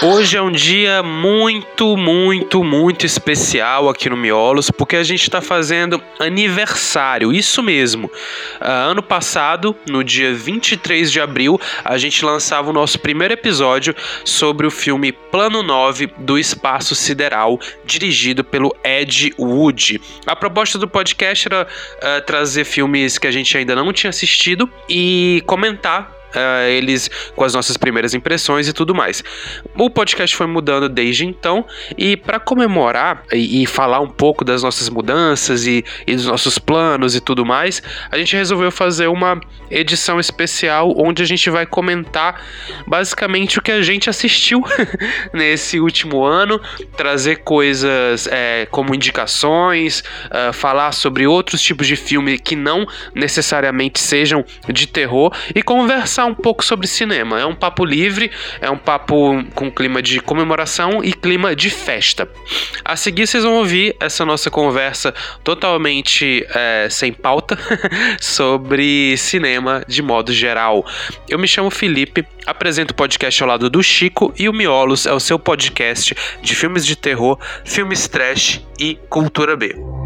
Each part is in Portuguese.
Hoje é um dia muito, muito, muito especial aqui no Miolos, porque a gente está fazendo aniversário, isso mesmo. Uh, ano passado, no dia 23 de abril, a gente lançava o nosso primeiro episódio sobre o filme Plano 9 do Espaço Sideral, dirigido pelo Ed Wood. A proposta do podcast era uh, trazer filmes que a gente ainda não tinha assistido e comentar uh, eles com as nossas primeiras impressões e tudo mais. O podcast foi mudando desde então e para comemorar e, e, falar um pouco das nossas mudanças e, e, dos nossos planos e tudo mais, a gente resolveu fazer uma edição especial onde a gente vai comentar basicamente o que a gente assistiu nesse último ano, trazer coisas é, como indicações, uh, falar sobre outros tipos de filme que não necessariamente sejam de terror e conversar conversar um pouco sobre cinema. É um papo livre, é um papo com clima de comemoração e clima de festa. A seguir, vocês vão ouvir essa nossa conversa totalmente é, sem pauta sobre cinema de modo geral. Eu me chamo Felipe, apresento o podcast ao lado do Chico e o Miolos é o seu podcast de filmes de terror, filmes trash e cultura B.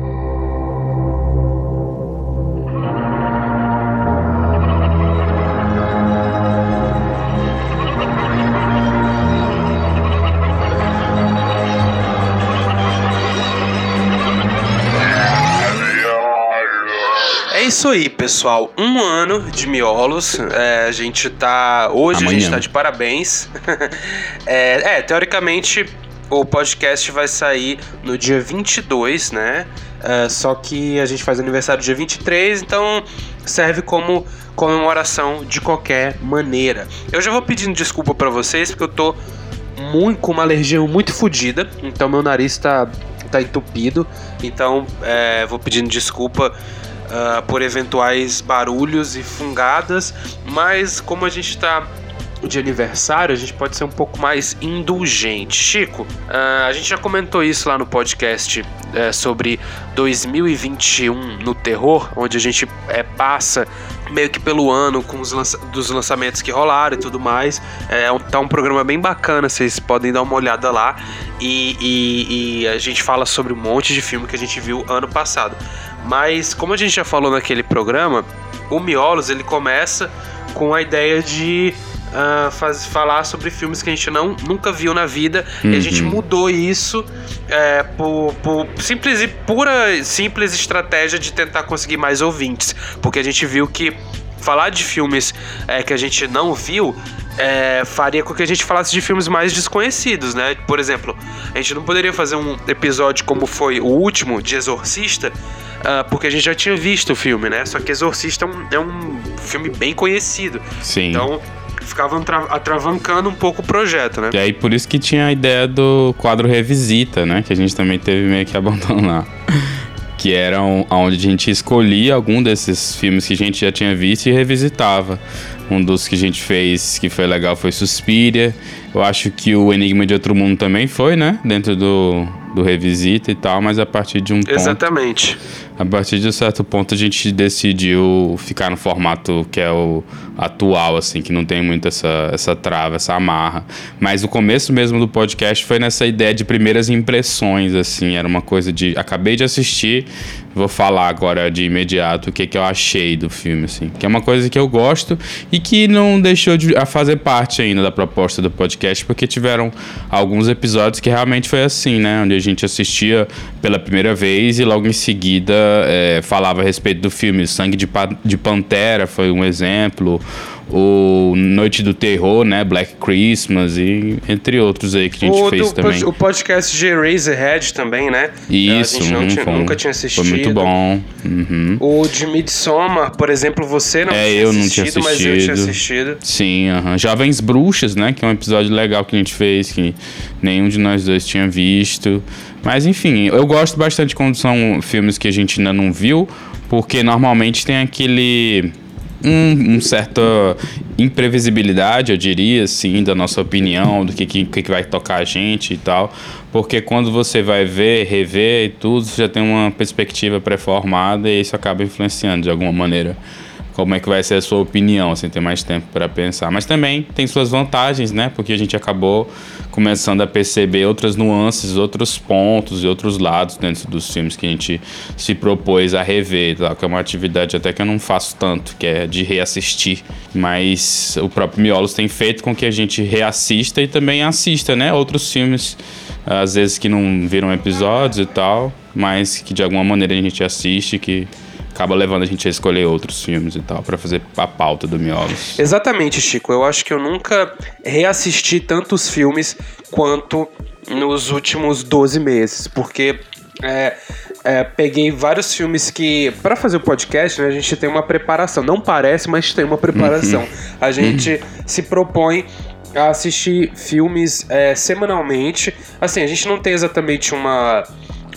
isso aí, pessoal. Um ano de miolos. É, a gente tá. Hoje Amanhã. a gente tá de parabéns. é, é, teoricamente o podcast vai sair no dia 22, né? É, só que a gente faz aniversário dia 23, então serve como comemoração de qualquer maneira. Eu já vou pedindo desculpa para vocês porque eu tô muito, com uma alergia muito fodida, então meu nariz tá, tá entupido. Então é, vou pedindo desculpa uh, por eventuais barulhos e fungadas, mas como a gente está de aniversário, a gente pode ser um pouco mais indulgente. Chico, uh, a gente já comentou isso lá no podcast uh, sobre 2021 no terror, onde a gente é, passa meio que pelo ano com os lança dos lançamentos que rolaram e tudo mais. É um, tá um programa bem bacana, vocês podem dar uma olhada lá. E, e, e a gente fala sobre um monte de filme que a gente viu ano passado. Mas como a gente já falou naquele programa, o Miolos ele começa com a ideia de uh, faz, falar sobre filmes que a gente não, nunca viu na vida. Uhum. E a gente uhum. mudou isso é, por, por simples e pura simples estratégia de tentar conseguir mais ouvintes. Porque a gente viu que falar de filmes é, que a gente não viu é, faria com que a gente falasse de filmes mais desconhecidos, né? Por exemplo, a gente não poderia fazer um episódio como foi o último de Exorcista, uh, porque a gente já tinha visto o filme, né? Só que Exorcista é um, é um filme bem conhecido. Sim. Então ficavam atravancando um pouco o projeto, né? E aí por isso que tinha a ideia do quadro Revisita, né? Que a gente também teve meio que abandonar. que era onde a gente escolhia algum desses filmes que a gente já tinha visto e revisitava. Um dos que a gente fez que foi legal foi Suspiria. Eu acho que o Enigma de Outro Mundo também foi, né? Dentro do, do Revisita e tal, mas a partir de um ponto... Exatamente. A partir de um certo ponto a gente decidiu ficar no formato que é o atual, assim, que não tem muito essa, essa trava, essa amarra. Mas o começo mesmo do podcast foi nessa ideia de primeiras impressões, assim, era uma coisa de acabei de assistir, vou falar agora de imediato o que, que eu achei do filme, assim. Que é uma coisa que eu gosto e que não deixou de fazer parte ainda da proposta do podcast, porque tiveram alguns episódios que realmente foi assim, né? Onde a gente assistia pela primeira vez e logo em seguida é, falava a respeito do filme. Sangue de, pa de Pantera foi um exemplo o Noite do Terror, né? Black Christmas e entre outros aí que a gente o fez do, também. O podcast de Razorhead também, né? Isso, a gente hum, tinha, foi, nunca tinha assistido. Foi muito bom. Uhum. O de Midsommar, por exemplo, você não é, tinha eu assistido, não tinha assistido, mas eu tinha assistido. Sim, uhum. Jovens Bruxas, né? Que é um episódio legal que a gente fez, que nenhum de nós dois tinha visto. Mas enfim, eu gosto bastante quando são filmes que a gente ainda não viu, porque normalmente tem aquele um, um certa imprevisibilidade, eu diria, assim, da nossa opinião, do que, que, que vai tocar a gente e tal. Porque quando você vai ver, rever e tudo, você já tem uma perspectiva pré-formada e isso acaba influenciando de alguma maneira. Como é que vai ser a sua opinião, assim, ter mais tempo para pensar. Mas também tem suas vantagens, né? Porque a gente acabou começando a perceber outras nuances, outros pontos e outros lados dentro dos filmes que a gente se propôs a rever, tá? que é uma atividade até que eu não faço tanto, que é de reassistir. Mas o próprio Miolos tem feito com que a gente reassista e também assista, né? Outros filmes, às vezes que não viram episódios e tal, mas que de alguma maneira a gente assiste, que acaba levando a gente a escolher outros filmes e tal, para fazer a pauta do Miolos. Exatamente, Chico. Eu acho que eu nunca reassisti tantos filmes quanto nos últimos 12 meses, porque é, é, peguei vários filmes que, para fazer o podcast, né, a gente tem uma preparação. Não parece, mas tem uma preparação. Uhum. A gente uhum. se propõe a assistir filmes é, semanalmente. Assim, a gente não tem exatamente uma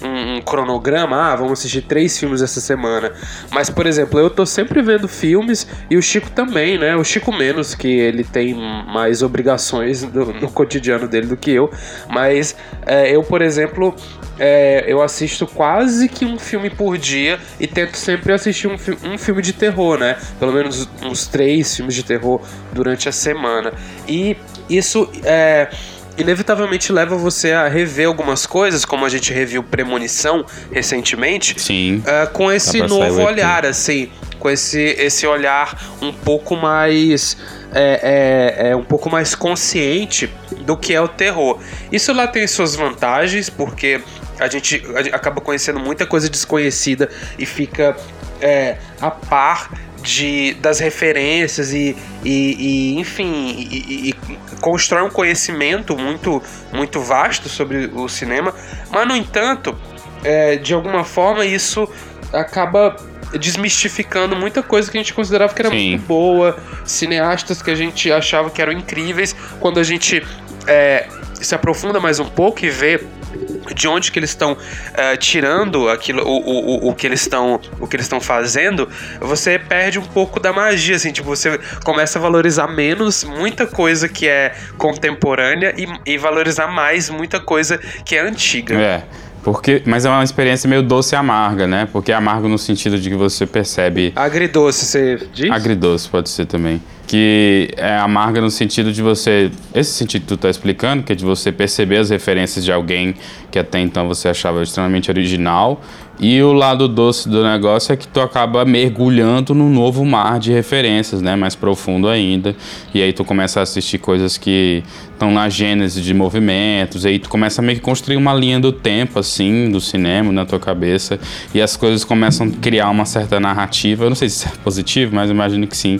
um, um, cronograma, ah, vamos assistir três filmes essa semana. Mas, por exemplo, eu tô sempre vendo filmes e o Chico também, né? O Chico menos, que ele tem mais obrigações no, no cotidiano dele do que eu. Mas é, eu, por exemplo, é, eu assisto quase que um filme por dia e tento sempre assistir um, fi um filme de terror, né? Pelo menos uns três filmes de terror durante a semana. E isso é inevitavelmente leva você a rever algumas coisas, como a gente reviu Premonição recentemente. Sim. Uh, com esse novo olhar, assim. Com esse, esse olhar um pouco mais. É, é, é, um pouco mais consciente do que é o terror. Isso lá tem suas vantagens, porque a gente, a gente acaba conhecendo muita coisa desconhecida e fica é, a par de, das referências e, e, e enfim, e, e, constrói um conhecimento muito, muito vasto sobre o cinema, mas no entanto, é, de alguma forma isso acaba desmistificando muita coisa que a gente considerava que era Sim. muito boa, cineastas que a gente achava que eram incríveis, quando a gente é, se aprofunda mais um pouco e vê de onde que eles estão uh, tirando aquilo, o, o, o, que eles estão, o que eles estão fazendo, você perde um pouco da magia, assim, tipo, você começa a valorizar menos muita coisa que é contemporânea e, e valorizar mais muita coisa que é antiga. É. Porque, mas é uma experiência meio doce e amarga, né? Porque é amargo no sentido de que você percebe. Agridoce, você diz? Agridoce, pode ser também que é amarga no sentido de você, esse sentido que tu tá explicando, que é de você perceber as referências de alguém que até então você achava extremamente original e o lado doce do negócio é que tu acaba mergulhando num novo mar de referências, né? Mais profundo ainda. E aí tu começa a assistir coisas que estão na gênese de movimentos. E aí tu começa a meio que construir uma linha do tempo, assim, do cinema na tua cabeça. E as coisas começam a criar uma certa narrativa. Eu não sei se é positivo, mas imagino que sim.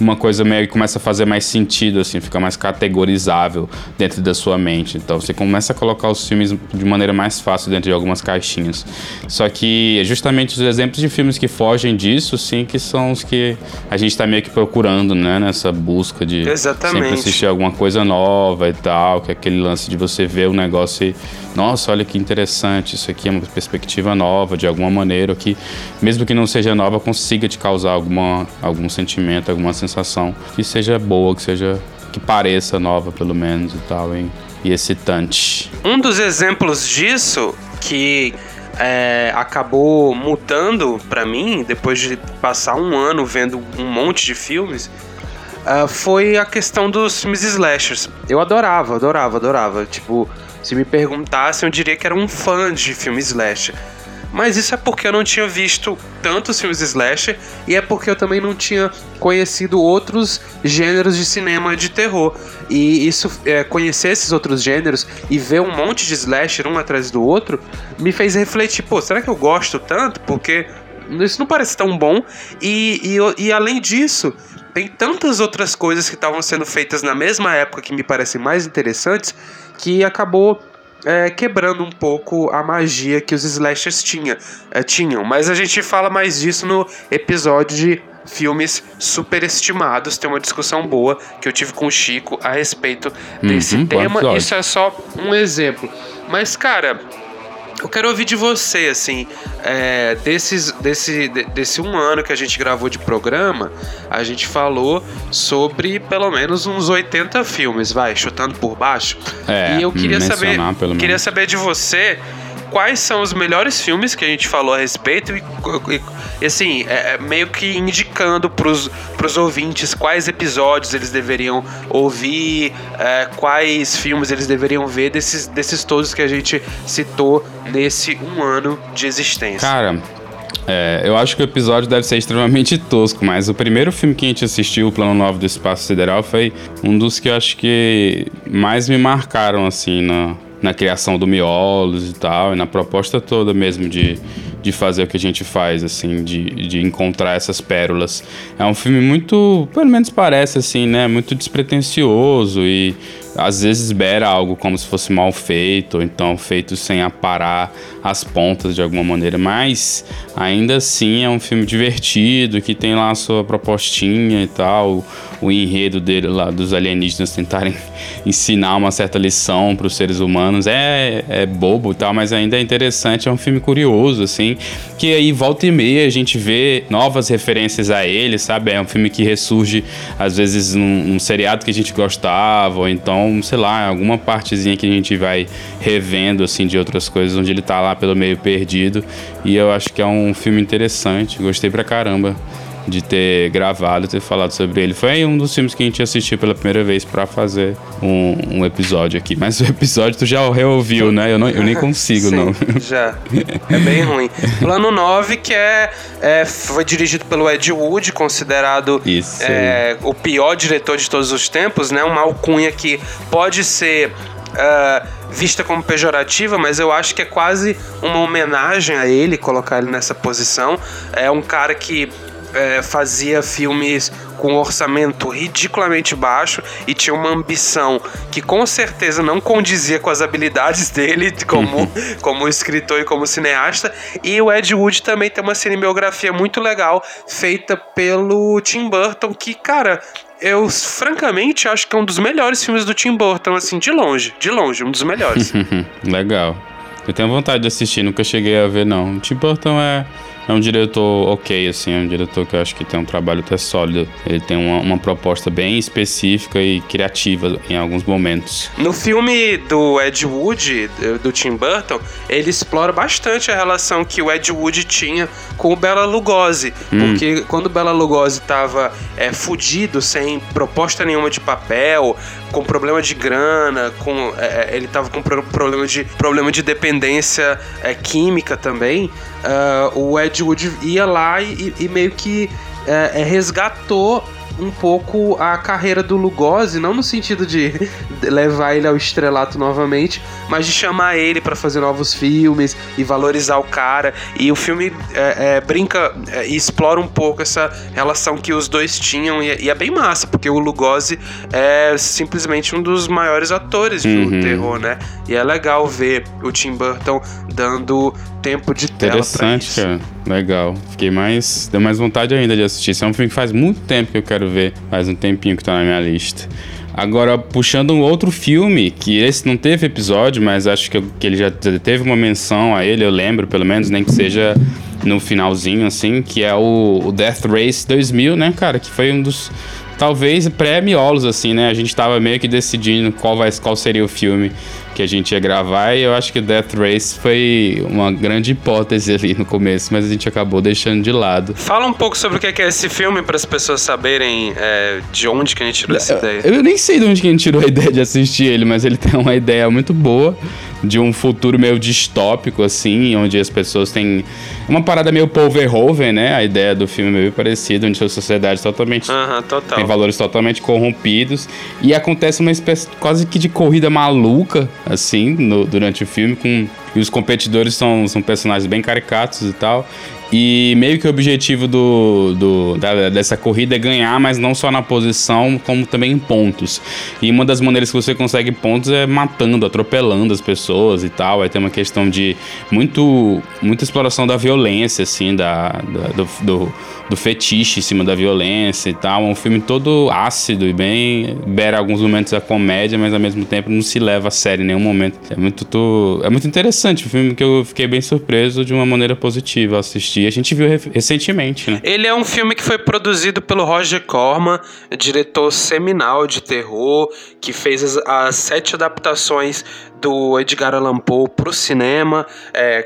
Uma coisa meio que começa a fazer mais sentido, assim, fica mais categorizável dentro da sua mente. Então você começa a colocar os filmes de maneira mais fácil dentro de algumas caixinhas. Só que que justamente os exemplos de filmes que fogem disso, sim, que são os que a gente está meio que procurando, né? Nessa busca de Exatamente. sempre assistir alguma coisa nova e tal, que é aquele lance de você ver o negócio e, nossa, olha que interessante, isso aqui é uma perspectiva nova, de alguma maneira, que mesmo que não seja nova, consiga te causar alguma, algum sentimento, alguma sensação que seja boa, que seja que pareça nova, pelo menos, e tal, hein? e excitante. Um dos exemplos disso que é, acabou mudando para mim, depois de passar um ano vendo um monte de filmes, uh, foi a questão dos filmes slashers. Eu adorava, adorava, adorava. Tipo, se me perguntassem, eu diria que era um fã de filmes slasher. Mas isso é porque eu não tinha visto tantos filmes slasher e é porque eu também não tinha conhecido outros gêneros de cinema de terror. E isso, é, conhecer esses outros gêneros e ver um monte de slasher um atrás do outro, me fez refletir: pô, será que eu gosto tanto? Porque isso não parece tão bom. E, e, e além disso, tem tantas outras coisas que estavam sendo feitas na mesma época que me parecem mais interessantes que acabou é, quebrando um pouco a magia que os slashers tinha, é, tinham. Mas a gente fala mais disso no episódio de filmes superestimados. Tem uma discussão boa que eu tive com o Chico a respeito desse uhum, tema. Isso é só um exemplo. Mas, cara, eu quero ouvir de você, assim, é, desses, desse, desse um ano que a gente gravou de programa, a gente falou sobre pelo menos uns 80 filmes, vai, chutando por baixo. É, e eu queria saber, queria saber de você quais são os melhores filmes que a gente falou a respeito e, e, assim, é, é, meio que indicando pros, pros ouvintes quais episódios eles deveriam ouvir, é, quais filmes eles deveriam ver desses, desses todos que a gente citou nesse um ano de existência. Cara, é, eu acho que o episódio deve ser extremamente tosco, mas o primeiro filme que a gente assistiu, o Plano Novo do Espaço Sideral, foi um dos que eu acho que mais me marcaram, assim, na, na criação do Miolos e tal, e na proposta toda mesmo de, de fazer o que a gente faz, assim, de, de encontrar essas pérolas. É um filme muito, pelo menos parece, assim, né, muito despretensioso e às vezes beira algo como se fosse mal feito, ou então feito sem aparar as pontas de alguma maneira, mas ainda assim é um filme divertido, que tem lá a sua propostinha e tal, o enredo dele lá dos alienígenas tentarem ensinar uma certa lição para os seres humanos é, é bobo e tal, mas ainda é interessante, é um filme curioso, assim, que aí volta e meia a gente vê novas referências a ele, sabe? É um filme que ressurge às vezes num, num seriado que a gente gostava, ou então, sei lá, alguma partezinha que a gente vai revendo, assim, de outras coisas, onde ele tá lá pelo meio perdido, e eu acho que é um filme interessante, gostei pra caramba de ter gravado, ter falado sobre ele. Foi um dos filmes que a gente assistiu pela primeira vez para fazer um, um, episódio aqui. Mas o episódio tu já reouviu, né? Eu, não, eu nem consigo, Sim, não. Já. É bem ruim. Plano 9, que é, é, foi dirigido pelo Ed Wood, considerado é, o pior diretor de todos os tempos, né? Uma alcunha que pode ser. Uh, vista como pejorativa, mas eu acho que é quase uma homenagem a ele colocar ele nessa posição. É um cara que é, fazia filmes com um orçamento ridiculamente baixo e tinha uma ambição que com certeza não condizia com as habilidades dele como, como escritor e como cineasta. E o Ed Wood também tem uma cinebiografia muito legal feita pelo Tim Burton, que, cara, eu francamente acho que é um dos melhores filmes do Tim Burton, assim, de longe, de longe, um dos melhores. legal. Eu tenho vontade de assistir, nunca cheguei a ver, não. O Tim Burton é é um diretor ok, assim, é um diretor que eu acho que tem um trabalho até sólido. Ele tem uma, uma, proposta bem específica e criativa em alguns momentos. No filme do Ed Wood, do Tim Burton, ele explora bastante a relação que o Ed Wood tinha com o Bela Lugosi. Hum. Porque quando o Bela Lugosi tava é, fudido, sem proposta nenhuma de papel, com problema de grana, com é, é ele tava com problema de, problema de dependência é, química também, uh, o Ed Wood ia lá e, e meio que é, é resgatou um pouco a carreira do Lugosi, não no sentido de levar ele ao estrelato novamente, mas de chamar ele para fazer novos filmes e valorizar o cara. E o filme é, é, brinca é, e explora um pouco essa relação que os dois tinham, e, e, é bem massa, porque o Lugosi é simplesmente um dos maiores atores uhum. do terror, né? E é legal ver o Tim Burton dando tempo de tela Interessante, cara. Legal. Fiquei mais. Deu mais vontade ainda de assistir. Esse é um filme que faz muito tempo que eu quero ver. Faz um tempinho que tá na minha lista. Agora, puxando um outro filme, que esse não teve episódio, mas acho que, que ele já teve uma menção a ele, eu lembro, pelo menos, nem que seja no finalzinho, assim, que é o, o Death Race 2000, né, cara? Que foi um dos talvez pré-miolos, assim, né? A gente tava meio que decidindo qual, vai, qual seria o filme que a gente ia gravar e eu acho que Death Race foi uma grande hipótese ali no começo, mas a gente acabou deixando de lado. Fala um pouco sobre o que é esse filme para as pessoas saberem é, de onde que a gente tirou essa ideia. Eu nem sei de onde que a gente tirou a ideia de assistir ele, mas ele tem uma ideia muito boa de um futuro meio distópico, assim, onde as pessoas têm uma parada meio Paul Verhoeven, né? A ideia do filme é meio parecida, onde a sociedade totalmente total. tem valores totalmente corrompidos e acontece uma espécie quase que de corrida maluca, assim, no, durante o filme, com e os competidores são, são personagens bem caricatos e tal. E meio que o objetivo do, do da, dessa corrida é ganhar, mas não só na posição, como também em pontos. E uma das maneiras que você consegue pontos é matando, atropelando as pessoas e tal. Aí tem uma questão de muito, muita exploração da violência, assim, da, da do, do, do, fetiche em cima da violência e tal. É um filme todo ácido e bem. beira alguns momentos a comédia, mas ao mesmo tempo não se leva a sério em nenhum momento. É muito, é muito interessante o filme que eu fiquei bem surpreso de uma maneira positiva assistir assistir. A gente viu recentemente, né? Ele é um filme que foi produzido pelo Roger Corman, diretor seminal de terror, que fez as, as sete adaptações do Edgar Allan Poe para o cinema, é,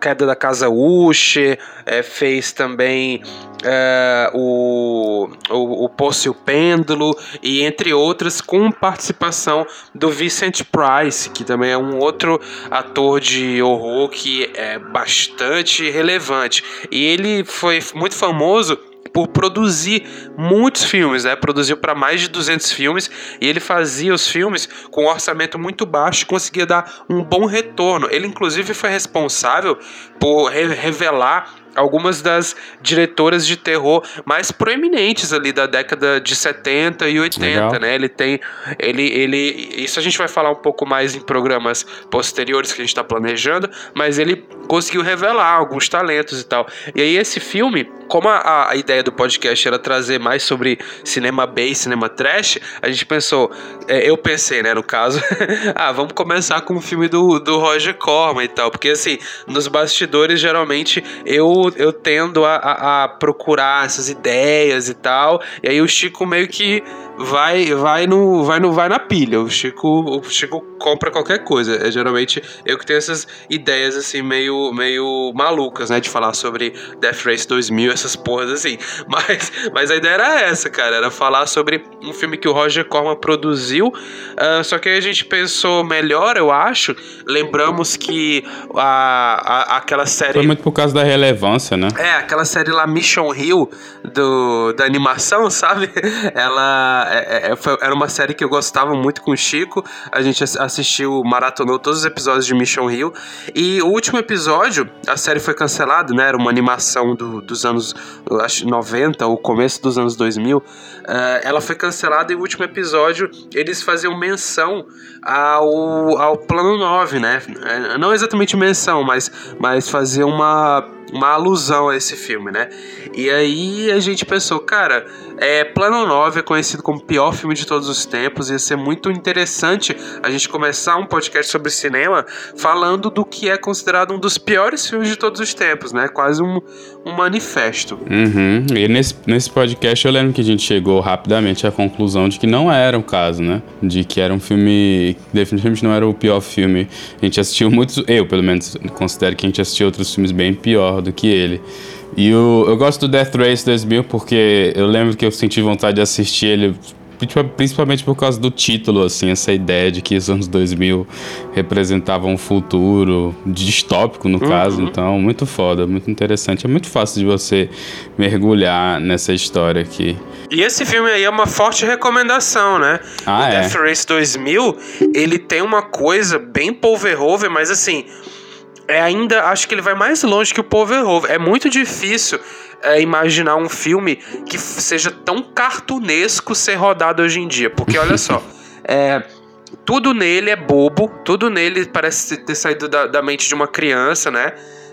Queda da Casa Usher, é, fez também é, o, o, o Poço e o Pêndulo, e entre outras, com participação do Vincent Price, que também é um outro ator de horror que é bastante relevante. E ele foi muito famoso por produzir muitos filmes, né? Produziu para mais de 200 filmes e ele fazia os filmes com um orçamento muito baixo e conseguia dar um bom retorno. Ele inclusive foi responsável por revelar algumas das diretoras de terror mais proeminentes ali da década de 70 e 80, Legal. né? Ele tem ele ele isso a gente vai falar um pouco mais em programas posteriores que a gente está planejando, mas ele conseguiu revelar alguns talentos e tal. E aí esse filme, como a, a ideia do podcast era trazer mais sobre cinema B cinema trash, a gente pensou, é, eu pensei, né, no caso, ah, vamos começar com o filme do, do Roger Corman e tal, porque assim, nos bastidores geralmente eu eu, tendo a, a, a, procurar essas ideias e tal. E aí o Chico meio que vai vai no vai no vai na pilha. O Chico o Chico compra qualquer coisa. É geralmente eu que tenho essas ideias assim meio meio malucas, né, de falar sobre Death Race 2000, essas porras assim. Mas mas a ideia era essa, cara, era falar sobre um filme que o Roger Corman produziu. Uh, só que aí a gente pensou melhor, eu acho. Lembramos que a, a aquela série Foi muito por causa da relevância, né? É, aquela série lá Mission Hill do da animação, sabe? Ela é, é, é, foi, era uma série que eu gostava muito com o Chico. A gente assistiu, maratonou todos os episódios de Mission Hill. E o último episódio, a série foi cancelada, né? Era uma animação do, dos anos acho, 90, ou começo dos anos 2000. Uh, eh, ela foi cancelada e o último episódio eles faziam menção ao, ao Plano 9, né? Não exatamente menção, mas, mas faziam uma uma alusão a esse filme, né? E aí a gente pensou, cara, é, Plano 9 é conhecido como o pior filme de todos os tempos, ia ser muito interessante a gente começar um podcast sobre cinema falando do que é considerado um dos piores filmes de todos os tempos, né? Quase um, um manifesto. Uhum. E nesse, nesse podcast eu lembro que a gente chegou rapidamente à conclusão de que não era o caso, né? De que era um filme. Definitivamente não era o pior filme. A gente assistiu muitos. Eu, pelo menos, considero que a gente assistiu outros filmes bem pior do que ele. E o, eu gosto do Death Race 2000 porque eu lembro que eu senti vontade de assistir ele principalmente por causa do título, assim, essa ideia de que os anos 2000 representavam um futuro distópico, no uhum. caso. Então, muito foda, muito interessante. É muito fácil de você mergulhar nessa história aqui. E esse filme aí é uma forte recomendação, né? Ah, o é. Death Race 2000, ele tem uma coisa bem Paul Verhoeven, mas assim é ainda acho que ele vai mais longe que o Paul Verhoeven. É muito difícil é, imaginar um filme que seja tão cartunesco ser rodado hoje em dia, porque olha só, é, tudo nele é bobo, tudo nele parece ter saído da, da mente de uma criança, né?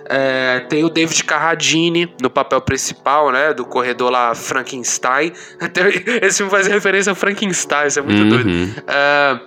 É, tem o David Carradine no papel principal, né? Do corredor lá Frankenstein. Esse filme faz referência a Frankenstein, isso é muito uhum. doido. É,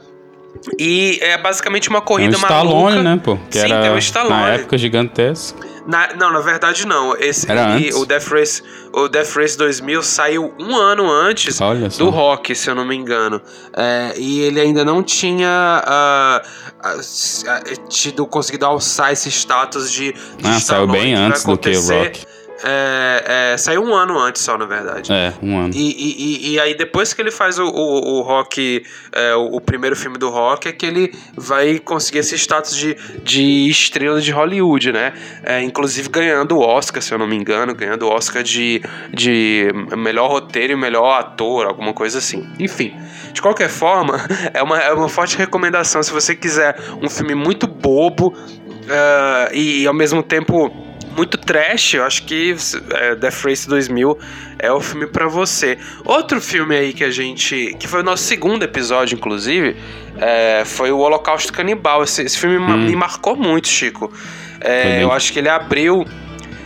e é basicamente uma corrida tem o Stallone, né, pô? Que Sim, era tem o Stallone. Na época gigantesca. Na, não, na verdade não. Esse, era antes. o Death Race, o Death Race 2000 saiu um ano antes do Rock, se eu não me engano. É, e ele ainda não tinha uh, uh, tido conseguido alçar esse status de, de ah, saiu bem antes do que o Rock. É, é, saiu um ano antes só, na verdade. É, um ano. E, e, e aí, depois que ele faz o, o, o rock, é, o, o, primeiro filme do rock, é que ele vai conseguir esse status de, de estrela de Hollywood, né? É, inclusive ganhando o Oscar, se eu não me engano, ganhando o Oscar de, de melhor roteiro e melhor ator, alguma coisa assim. Enfim, de qualquer forma, é uma, é uma forte recomendação se você quiser um filme muito bobo uh, e ao mesmo tempo muito trash, eu acho que é, Death Race 2000 é o filme para você. Outro filme aí que a gente. que foi o nosso segundo episódio, inclusive, é, foi o Holocausto Canibal. Esse, esse filme hum. me marcou muito, Chico. É, eu acho que ele abriu.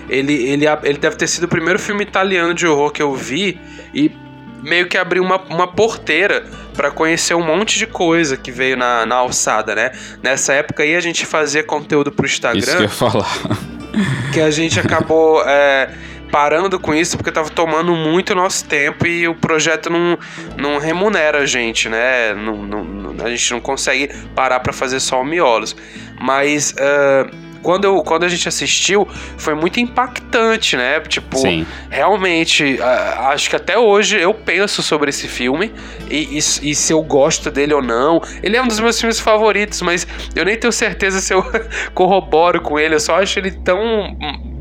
Ele, ele, ele deve ter sido o primeiro filme italiano de horror que eu vi e meio que abriu uma, uma porteira para conhecer um monte de coisa que veio na, na alçada, né? Nessa época aí a gente fazia conteúdo pro Instagram. Isso que eu ia falar. que a gente acabou é, parando com isso porque tava tomando muito nosso tempo e o projeto não, não remunera a gente, né? Não, não, a gente não consegue parar para fazer só o miolos. Mas. Uh, quando, eu, quando a gente assistiu, foi muito impactante, né? Tipo, Sim. realmente, acho que até hoje eu penso sobre esse filme e, e, e, se eu gosto dele ou não. Ele é um dos meus filmes favoritos, mas eu nem tenho certeza se eu corroboro com ele. Eu só acho ele tão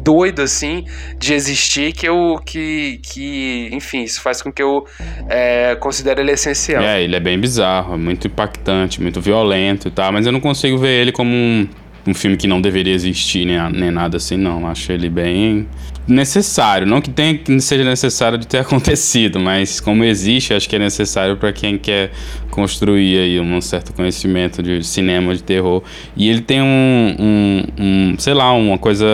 doido assim de existir que eu que, que enfim isso faz com que eu é, considere ele essencial é ele é bem bizarro muito impactante muito violento e tal mas eu não consigo ver ele como um um filme que não deveria existir, nem, nem nada assim, não. Acho ele bem necessário. Não que tenha que seja necessário de ter acontecido, mas como existe, acho que é necessário para quem quer construir aí um certo conhecimento de cinema de terror. E ele tem um, um, um sei lá, uma coisa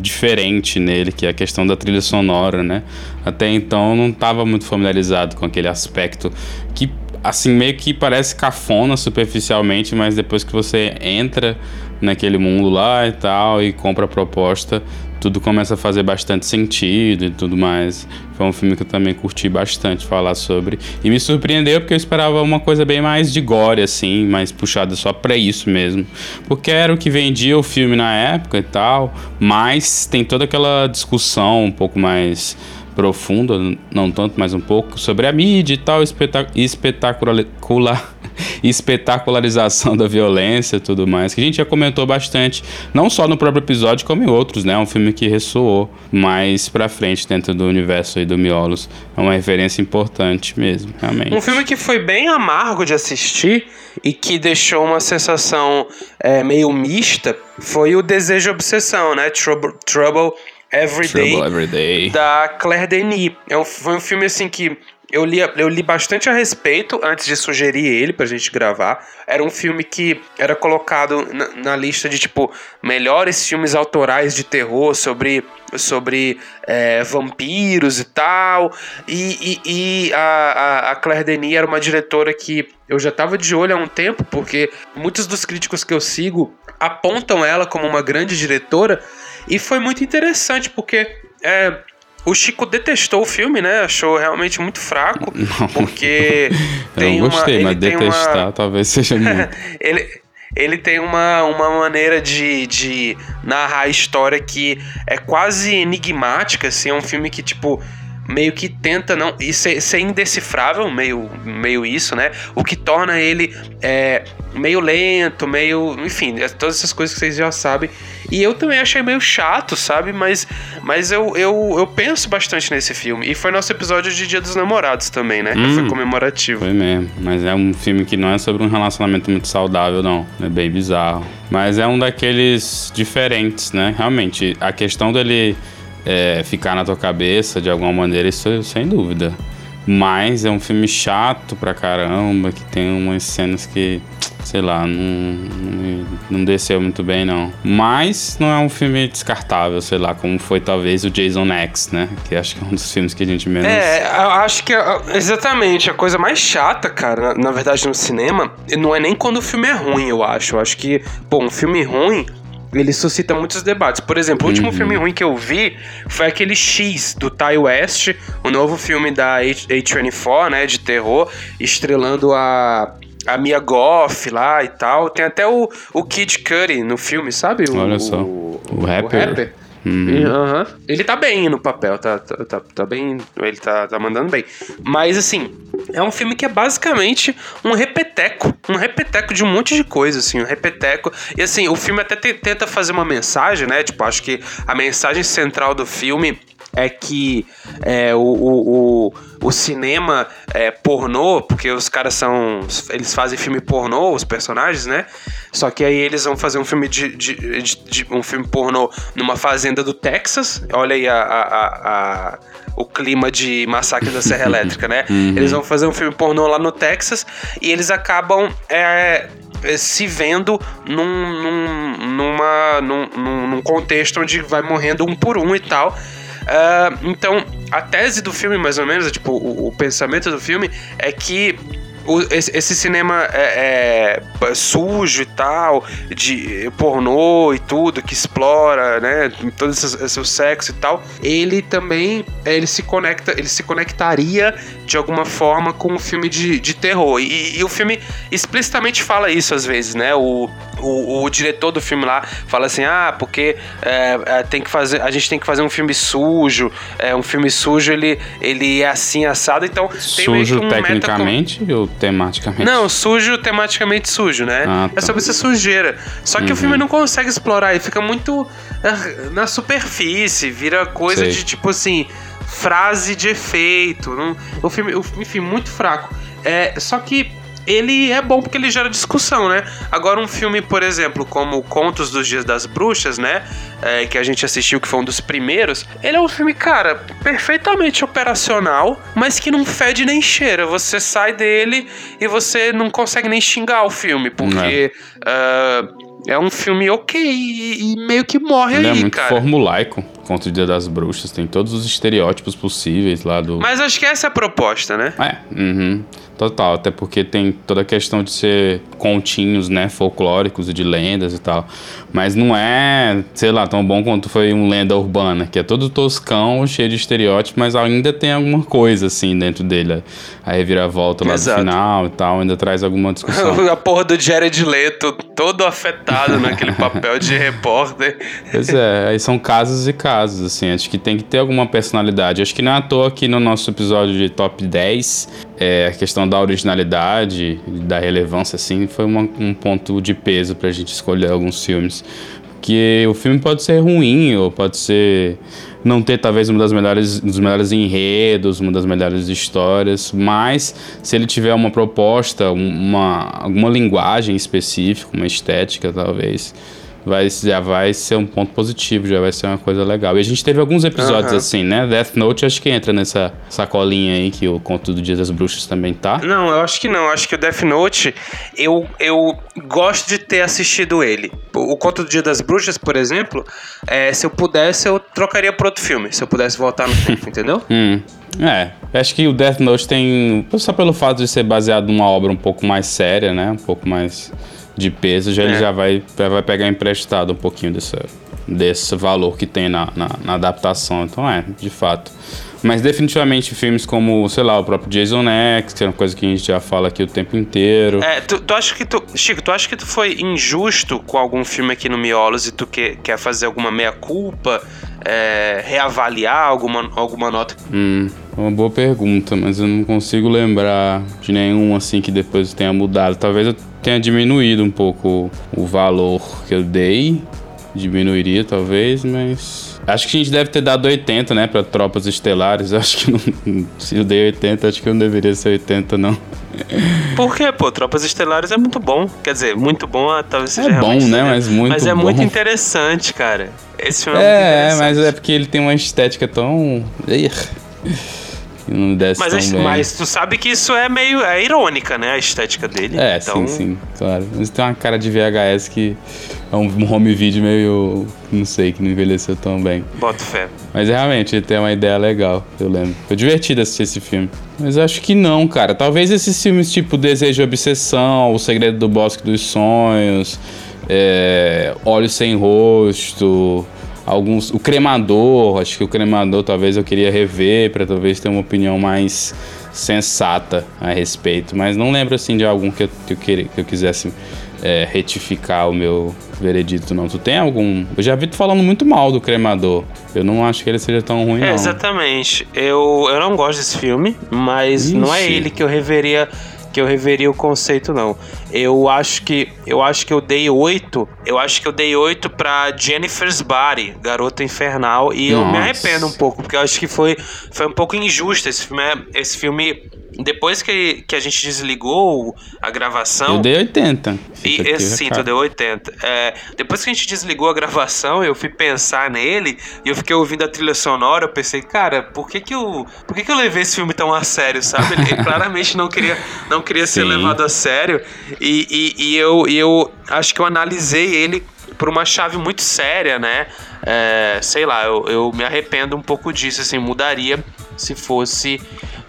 diferente nele, que é a questão da trilha sonora, né? Até então não estava muito familiarizado com aquele aspecto que assim meio que parece cafona superficialmente, mas depois que você entra naquele mundo lá e tal e compra a proposta, tudo começa a fazer bastante sentido e tudo mais. Foi um filme que eu também curti bastante falar sobre. E me surpreendeu porque eu esperava uma coisa bem mais de gore, assim, mais puxada só pra isso mesmo. Porque era o que vendia o filme na época e tal, mas tem toda aquela discussão um pouco mais profunda, não tanto, mas um pouco, sobre a mídia e tal, espetacular, espetacularização da violência e tudo mais, que a gente já comentou bastante, não só no próprio episódio, como em outros, né? É um filme que ressoou mais pra frente dentro do universo aí do Miolos. É uma referência importante mesmo, realmente. Um filme que foi bem amargo de assistir e que deixou uma sensação é, meio mista foi o Desejo Obsessão, né? Trouble, Trouble Everyday, Everyday. da Claire Denis. É um, foi um filme assim que eu li, eu li bastante a respeito antes de sugerir ele pra gente gravar. Era um filme que era colocado na, na lista de, tipo, melhores filmes autorais de terror sobre, sobre é, vampiros e tal. E, e, e a, a, Claire Denis era uma diretora que eu já tava de olho há um tempo, porque muitos dos críticos que eu sigo apontam ela como uma grande diretora. E foi muito interessante, porque é, o Chico detestou o filme, né? Achou realmente muito fraco. Não. Porque. tem eu gostei, uma, mas detestar uma... talvez seja muito. ele, ele tem uma, uma maneira de, de narrar a história que é quase enigmática, assim. É um filme que, tipo meio que tenta não e ser, ser, indecifrável, meio, meio isso, né? O que torna ele é, meio lento, meio. Enfim, é todas essas coisas que vocês já sabem. E eu também achei meio chato, sabe? Mas, mas eu, eu, eu penso bastante nesse filme. E foi nosso episódio de Dia dos Namorados também, né? Hum, que foi comemorativo. Foi mesmo. Mas é um filme que não é sobre um relacionamento muito saudável, não. É bem bizarro. Mas é um daqueles diferentes, né? Realmente, a questão dele é, ficar na tua cabeça de alguma maneira, isso sem dúvida. Mas é um filme chato pra caramba, que tem umas cenas que, sei lá, não, não, desceu muito bem, não. Mas não é um filme descartável, sei lá, como foi talvez o Jason X, né? Que acho que é um dos filmes que a gente menos. É, eu acho que exatamente a coisa mais chata, cara, na, na verdade, no cinema, não é nem quando o filme é ruim, eu acho. Eu acho que, bom, um filme ruim ele suscita muitos debates. Por exemplo, o último uhum. filme ruim que eu vi foi aquele X do Ty West, o novo filme da A24, né, de terror, estrelando a a Mia Goff lá e tal. Tem até o, o Kid Cudi no filme, sabe? O, Olha só. O, o rapper. O rapper. Uhum. Ele tá bem no papel, tá, tá, tá, tá, bem. Ele tá, tá mandando bem. Mas assim, é um filme que é basicamente um repeteco. Um repeteco de um monte de coisa, assim, um repeteco. E assim, o filme até tenta fazer uma mensagem, né? Tipo, acho que a mensagem central do filme é que é, o, o, o, o, cinema é, pornô, porque os caras são. Eles fazem filme pornô, os personagens, né? Só que aí eles vão fazer um filme de, de, de, de um filme pornô numa fazenda do Texas. Olha aí a, a, a o clima de Massacre da Serra Elétrica, né? Uhum. Eles vão fazer um filme pornô lá no Texas e eles acabam é, se vendo num, num, numa, num, num contexto onde vai morrendo um por um e tal. Uh, então, a tese do filme, mais ou menos, é, tipo, o, o pensamento do filme é que esse, cinema é, é, sujo e tal, de pornô e tudo, que explora, né, todo esse, esse sexo e tal, ele também ele se conecta, ele se conectaria de alguma forma com um filme de, de terror. E, e o filme explicitamente fala isso às vezes, né? O, o, o diretor do filme lá fala assim: ah, porque é, é, tem que fazer, a gente tem que fazer um filme sujo, é, um filme sujo ele, ele é assim assado, então sujo um tecnicamente ou tematicamente? Não, sujo tematicamente sujo, né? Ah, tá. É sobre essa sujeira. Só que uhum. o filme não consegue explorar, ele fica muito é, na superfície, vira coisa Sei. de tipo assim frase de efeito. Não, o filme, enfim, muito fraco. É, só que ele é bom porque ele gera discussão, né? Agora, um filme, por exemplo, como Contos dos Dias das Bruxas, né? É, que a gente assistiu, que foi um dos primeiros, ele é um filme, cara, perfeitamente operacional, mas que não fede nem cheira. Você sai dele e você não consegue nem xingar o filme, porque. Uh, é um filme ok e, e meio que morre ele é aí, é muito cara. formulaico contra o Dia das Bruxas. Tem todos os estereótipos possíveis lá do. Mas acho que essa é a proposta, né? É, uhum. Total, até porque tem toda a questão de ser continhos, né, folclóricos e de lendas e tal. Mas não é, sei lá, tão bom quanto foi um lenda urbana, que é todo toscão, cheio de estereótipos, mas ainda tem alguma coisa assim dentro dele. A reviravolta lá Exato. no final e tal, ainda traz alguma discussão. a porra do Jared Leto, todo afetado naquele papel de repórter. Pois é, aí são casos e casos, assim, acho que tem que ter alguma personalidade. Acho que não é à toa que no nosso episódio de top 10 é, a questão da originalidade, da relevância, assim, foi uma, um ponto de peso pra gente escolher alguns filmes. Que o filme pode ser ruim, ou pode ser não ter talvez uma das melhores, um dos melhores enredos, uma das melhores histórias, mas se ele tiver uma proposta, uma, alguma linguagem específica, uma estética talvez, vai, já vai ser um ponto positivo, já vai ser uma coisa legal. E a gente teve alguns episódios uhum. assim, né? Death Note acho que entra nessa sacolinha aí que o Conto do Dia das Bruxas também tá. Não, eu acho que não. Eu acho que o Death Note, eu, eu gosto de ter assistido ele. O Conto do Dia das Bruxas, por exemplo, é, se eu pudesse, eu trocaria por outro filme. Se eu pudesse voltar no tempo, entendeu? Hum. É, acho que o Death Note tem. Só pelo fato de ser baseado numa obra um pouco mais séria, né? Um pouco mais de peso, já é. ele já vai, vai pegar emprestado um pouquinho desse, desse valor que tem na, na, na, adaptação. Então é, de fato. Mas definitivamente filmes como, sei lá, o próprio Jason X, que é uma coisa que a gente já fala aqui o tempo inteiro. É, tu, tu acha que tu. Chico, tu acha que tu foi injusto com algum filme aqui no Miolos e tu que, quer fazer alguma meia-culpa? É, reavaliar alguma, alguma nota? Hum, uma boa pergunta, mas eu não consigo lembrar de nenhum assim que depois tenha mudado. Talvez eu tenha diminuído um pouco o valor que eu dei. Diminuiria talvez, mas. Acho que a gente deve ter dado 80, né, para tropas estelares. Acho que não, se eu dei 80, acho que não deveria ser 80, não. Por quê, pô? Tropas Estelares é muito bom. Quer dizer, muito bom ah, talvez seja É bom, né? Mas muito Mas é bom. muito interessante, cara. Esse filme é, é muito mas é porque ele tem uma estética tão não desce mas, tão bem. mas tu sabe que isso é meio é irônica, né? A estética dele. É, então... sim, sim, claro. Mas tem uma cara de VHS que é um home video meio. não sei, que não envelheceu tão bem. Bota fé. Mas realmente, ele tem uma ideia legal, eu lembro. Foi divertido assistir esse filme. Mas acho que não, cara. Talvez esses filmes tipo Desejo e Obsessão, O Segredo do Bosque dos Sonhos, é, Olhos Sem Rosto alguns. O cremador, acho que o cremador talvez eu queria rever para talvez ter uma opinião mais sensata a respeito. Mas não lembro assim de algum que eu, que eu, que eu quisesse é, retificar o meu veredito, não. Tu tem algum. Eu já vi tu falando muito mal do cremador. Eu não acho que ele seja tão ruim, é, não. Exatamente. Eu, eu não gosto desse filme, mas Ixi. não é ele que eu reveria que eu reveria o conceito, não. Eu acho que eu acho que eu dei oito. Eu acho que eu dei oito pra Jennifer's Body, Garota Infernal, e Nossa. eu me arrependo um pouco, porque eu acho que foi, foi um pouco injusto esse filme. É, esse filme depois que, que a gente desligou a gravação. Eu dei 80. E, sim, tu deu 80. É, depois que a gente desligou a gravação, eu fui pensar nele e eu fiquei ouvindo a trilha sonora. Eu pensei, cara, por que que eu, por que que eu levei esse filme tão a sério, sabe? Ele claramente não queria, não queria ser levado a sério. E, e, e, eu, e eu acho que eu analisei ele por uma chave muito séria, né? É, sei lá, eu, eu me arrependo um pouco disso, assim, mudaria se fosse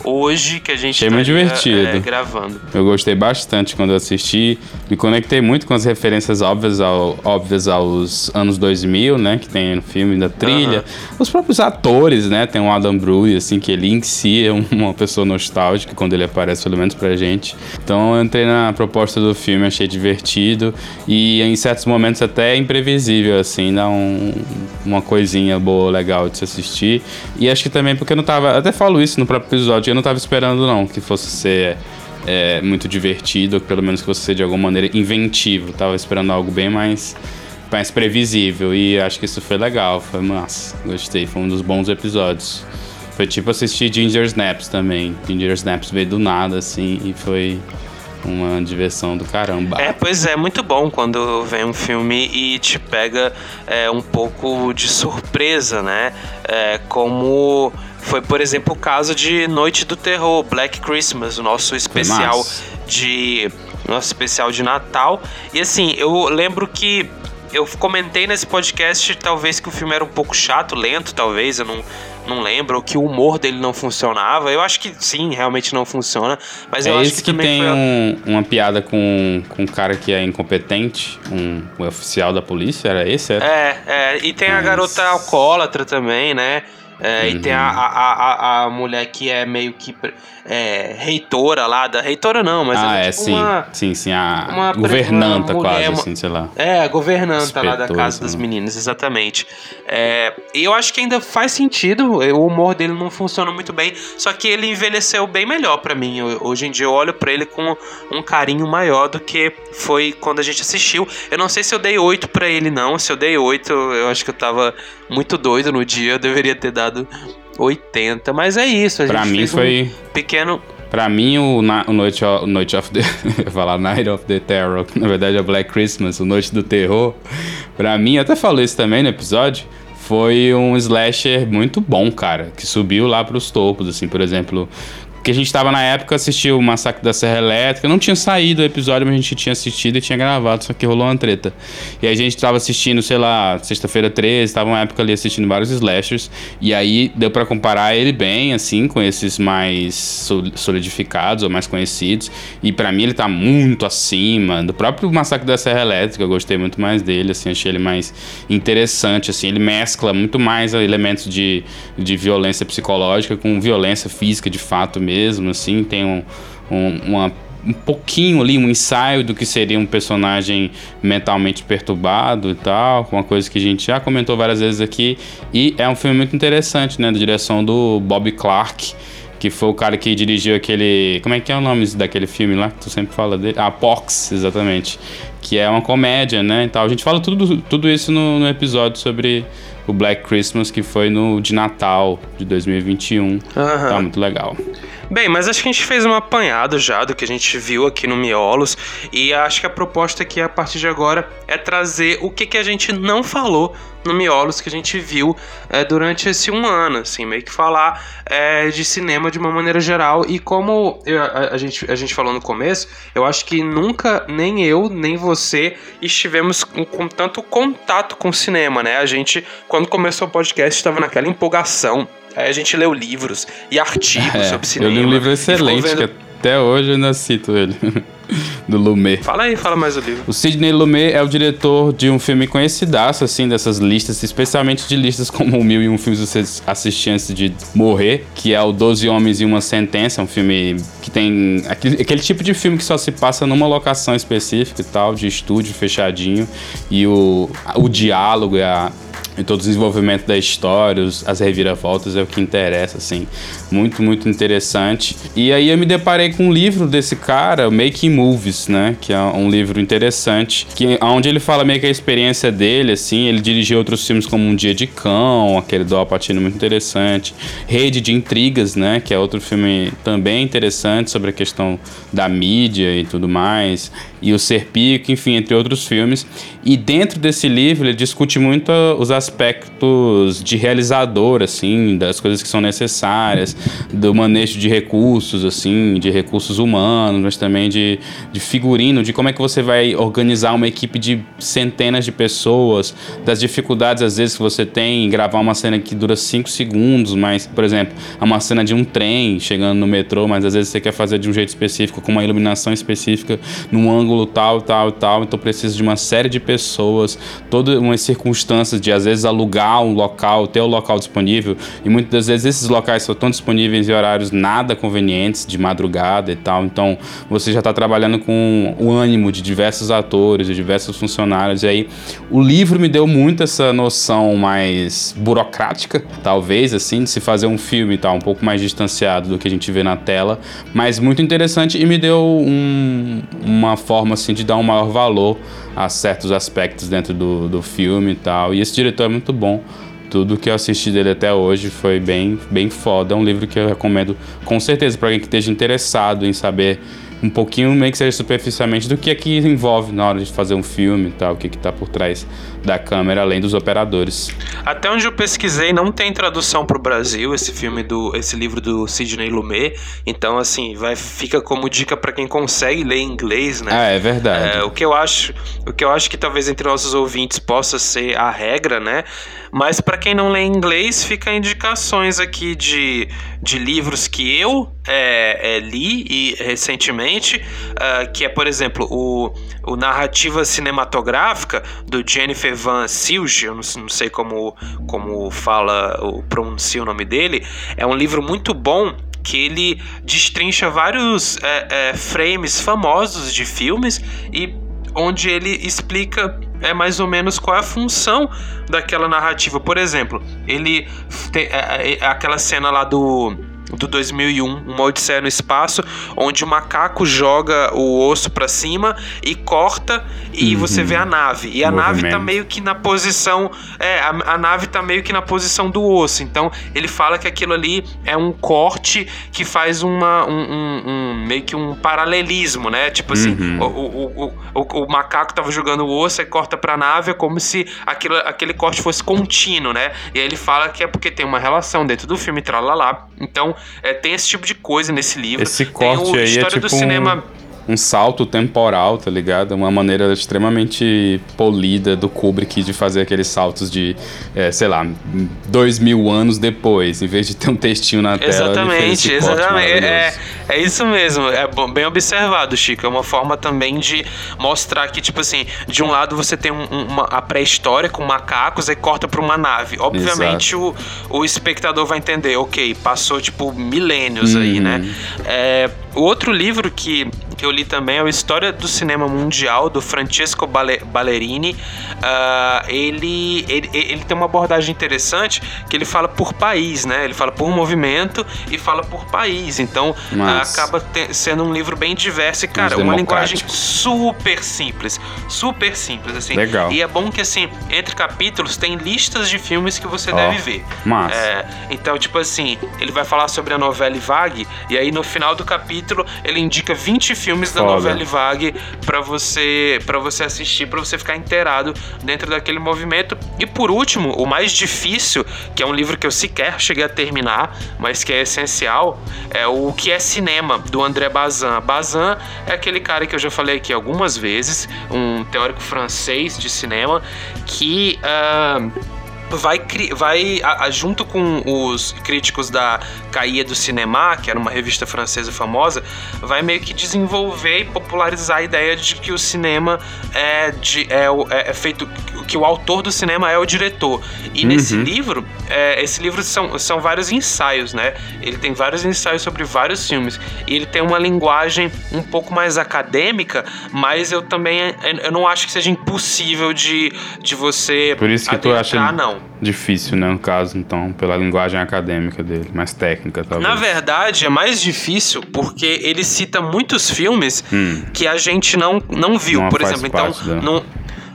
hoje que a gente divertido. É, gravando. Eu gostei bastante quando assisti. Me conectei muito com as referências óbvias, ao, óbvias aos anos 2000, né? Que tem no filme da trilha. Os próprios atores, né? Tem o Adam Brody, assim, que ele em si é uma pessoa nostálgica quando ele aparece, pelo menos pra gente. Então eu entrei na proposta do filme, achei divertido. E em certos momentos até imprevisível, assim, dá um, uma coisinha boa, legal de se assistir. E acho que também porque eu não tava. Até falo isso no próprio episódio, eu não tava esperando, não, que fosse ser é, muito divertido, ou pelo menos que fosse ser de alguma maneira inventivo. Tava esperando algo bem mais, mais previsível. E acho que isso foi legal. Foi massa. Gostei. Foi um dos bons episódios. Foi tipo assistir Ginger Snaps também. Ginger Snaps veio do nada, assim, e foi uma diversão do caramba. É, pois é, muito bom quando vem um filme e te pega é, um pouco de surpresa, né? É, como foi, por exemplo, o caso de Noite do Terror, Black Christmas, o nosso especial de nosso especial de Natal. E assim, eu lembro que eu comentei nesse podcast talvez que o filme era um pouco chato, lento, talvez, eu não não lembro, ou que o humor dele não funcionava. Eu acho que sim, realmente não funciona. Mas é eu acho que, que tem foi... um, uma piada com, com um cara que é incompetente, um, um oficial da polícia, era esse? Era? É, é, e tem mas... a garota alcoólatra também, né? É, uhum. E tem a, a, a, a mulher que é meio que é, reitora lá da. Reitora não, mas ah, é, tipo sim. Uma, sim, sim, a uma, governanta uma mulher, quase, assim, sei lá. É, a governanta lá da casa das meninas, exatamente. É, e eu acho que ainda faz sentido, o humor dele não funciona muito bem, só que ele envelheceu bem melhor para mim. hoje em dia eu olho para ele com um carinho maior do que foi quando a gente assistiu. Eu não sei se eu dei 8 para ele, não. Se eu dei 8, eu acho que eu tava muito doido no dia, eu deveria ter dado 80, mas é isso. Pra mim foi. Um pequeno. Pra mim, o, na, o Noite, o Noite of the. eu falar Night of the Terror, na verdade é Black Christmas, o Noite do Terror. Pra mim, até falei isso também no episódio. Foi um slasher muito bom, cara. Que subiu lá pros topos, assim, por exemplo que a gente tava na época, assistiu o Massacre da Serra Elétrica. Não tinha saído o episódio, mas a gente tinha assistido e tinha gravado, só que rolou uma treta. E a gente tava assistindo, sei lá, sexta-feira 13, tava uma época ali assistindo vários slashers. E aí deu para comparar ele bem, assim, com esses mais solidificados ou mais conhecidos. E para mim ele tá muito acima do próprio Massacre da Serra Elétrica. Eu gostei muito mais dele, assim, achei ele mais interessante, assim. Ele mescla muito mais elementos de, de violência psicológica com violência física de fato mesmo mesmo, assim, tem um, um, uma, um pouquinho ali, um ensaio do que seria um personagem mentalmente perturbado e tal, uma coisa que a gente já comentou várias vezes aqui, e é um filme muito interessante, né, da direção do Bob Clark, que foi o cara que dirigiu aquele. Como é que é o nome daquele filme lá que tu sempre fala dele? Ah, Pox, exatamente. Que é uma comédia, né? E tal. A gente fala tudo, tudo isso no, no episódio sobre o Black Christmas, que foi no de Natal de 2021. Uhum. Tá muito legal. Bem, mas acho que a gente fez um apanhado já do que a gente viu aqui no Miolos e acho que a proposta aqui a partir de agora é trazer o que, que a gente não falou no Miolos que a gente viu é, durante esse um ano, assim, meio que falar é, de cinema de uma maneira geral e como eu, a, a, gente, a gente falou no começo, eu acho que nunca nem eu nem você estivemos com, com tanto contato com o cinema, né? A gente, quando começou o podcast, estava naquela empolgação Aí a gente leu livros e artigos é, sobre cinema. Eu li um livro excelente, vendo... que até hoje eu ainda cito ele. do Lumet. Fala aí, fala mais do livro. O Sidney Lumet é o diretor de um filme conhecidaço, assim, dessas listas, especialmente de listas como o Mil e Um Filmes Você Assistir Antes de Morrer, que é o Doze Homens e Uma Sentença, um filme que tem aquele, aquele tipo de filme que só se passa numa locação específica e tal, de estúdio fechadinho, e o, o diálogo e a e todo o desenvolvimento da história, as reviravoltas é o que interessa, assim. Muito, muito interessante. E aí eu me deparei com um livro desse cara, Making Movies, né? Que é um livro interessante, que onde ele fala meio que a experiência dele, assim. Ele dirigiu outros filmes como Um Dia de Cão, aquele do Alpatino muito interessante. Rede de Intrigas, né? Que é outro filme também interessante sobre a questão da mídia e tudo mais. E o Serpico, enfim, entre outros filmes. E dentro desse livro ele discute muito os aspectos de realizador, assim, das coisas que são necessárias, do manejo de recursos, assim, de recursos humanos, mas também de, de figurino, de como é que você vai organizar uma equipe de centenas de pessoas, das dificuldades às vezes que você tem em gravar uma cena que dura 5 segundos, mas, por exemplo, é uma cena de um trem chegando no metrô, mas às vezes você quer fazer de um jeito específico, com uma iluminação específica, num ângulo tal, tal, tal, então precisa de uma série de pessoas, todas umas circunstâncias de às vezes alugar um local, ter o local disponível, e muitas das vezes esses locais só estão disponíveis em horários nada convenientes, de madrugada e tal, então você já está trabalhando com o ânimo de diversos atores, de diversos funcionários, e aí o livro me deu muito essa noção mais burocrática, talvez, assim, de se fazer um filme tal, um pouco mais distanciado do que a gente vê na tela, mas muito interessante e me deu um, uma forma, assim, de dar um maior valor a certos aspectos dentro do, do filme e tal. E esse diretor é muito bom. Tudo que eu assisti dele até hoje foi bem, bem foda. É um livro que eu recomendo com certeza para alguém que esteja interessado em saber um pouquinho, meio que seja superficialmente, do que é que envolve na hora de fazer um filme e tal, o que está por trás da câmera, além dos operadores. Até onde eu pesquisei, não tem tradução para o Brasil esse filme do, esse livro do Sidney Lumet. Então, assim, vai fica como dica para quem consegue ler inglês, né? Ah, é verdade. É, o que eu acho, o que eu acho que talvez entre nossos ouvintes possa ser a regra, né? Mas para quem não lê inglês, fica indicações aqui de, de livros que eu é, é, li e recentemente, uh, que é, por exemplo, o, o Narrativa Cinematográfica do Jennifer Van Silge, eu não, não, sei como, como fala, ou pronuncia o nome dele, é um livro muito bom que ele destrincha vários é, é, frames famosos de filmes e onde ele explica é mais ou menos qual é a função daquela narrativa. Por exemplo, ele tem aquela cena lá do do 2001, Uma Odisseia no Espaço, onde o macaco joga o osso para cima e corta e uhum. você vê a nave. E a Movimento. nave tá meio que na posição, é, a, a, nave tá meio que na posição do osso. Então, ele fala que aquilo ali é um corte que faz uma um, um, um meio que um paralelismo, né? Tipo assim, uhum. o, o, o, o, macaco tava jogando o osso e corta pra nave, é como se aquilo, aquele corte fosse contínuo, né? E aí ele fala que é porque tem uma relação dentro do filme, tralalá. Então, é, tem esse tipo de coisa nesse livro. Esse corte aí é tipo do cinema... Um um salto temporal, tá ligado? Uma maneira extremamente polida do Kubrick de fazer aqueles saltos de, é, sei lá, dois mil anos depois, em vez de ter um textinho na tela. Exatamente, exatamente. É, isso mesmo, é bem observado, Chico. É uma forma também de mostrar que, tipo assim, de um lado você tem um, uma, a pré-história com macacos e corta pra uma nave. Obviamente o, o espectador vai entender, ok, passou tipo milênios uhum. aí, né? É, o outro livro que, que eu li também é o História do Cinema Mundial, do Francesco Ballerini. Uh, ele, ele, ele tem uma abordagem interessante que ele fala por país, né? Ele fala por movimento e fala por país. Então acaba te, sendo um livro bem diverso e, cara, uma linguagem super simples. Super simples, assim. Legal. E é bom que, assim, entre capítulos tem listas de filmes que você oh, deve ver. Massa. É, então, tipo assim, ele vai falar sobre a novela Vague e aí no final do capítulo ele indica 20 filmes da novela Vague para você para você assistir, para você ficar inteirado dentro daquele movimento. E por último, o mais difícil, que é um livro que eu sequer cheguei a terminar, mas que é essencial, é o que é cinema do André Bazin. Bazin é aquele cara que eu já falei aqui algumas vezes, um teórico francês de cinema que uh, vai, vai a, a, junto com os críticos da Caia do Cinema, que era uma revista francesa famosa, vai meio que desenvolver e popularizar a ideia de que o cinema é, de, é, é, é feito, que o autor do cinema é o diretor. E uhum. nesse livro, é, esse livro são, são vários ensaios, né? Ele tem vários ensaios sobre vários filmes. E ele tem uma linguagem um pouco mais acadêmica, mas eu também eu não acho que seja impossível de, de você Por isso que adentrar, tu acha não. Difícil, né, no caso, então, pela linguagem acadêmica dele, mais técnica, talvez. Na verdade, é mais difícil porque ele cita muitos filmes hum. que a gente não, não viu, não por exemplo. Então, não,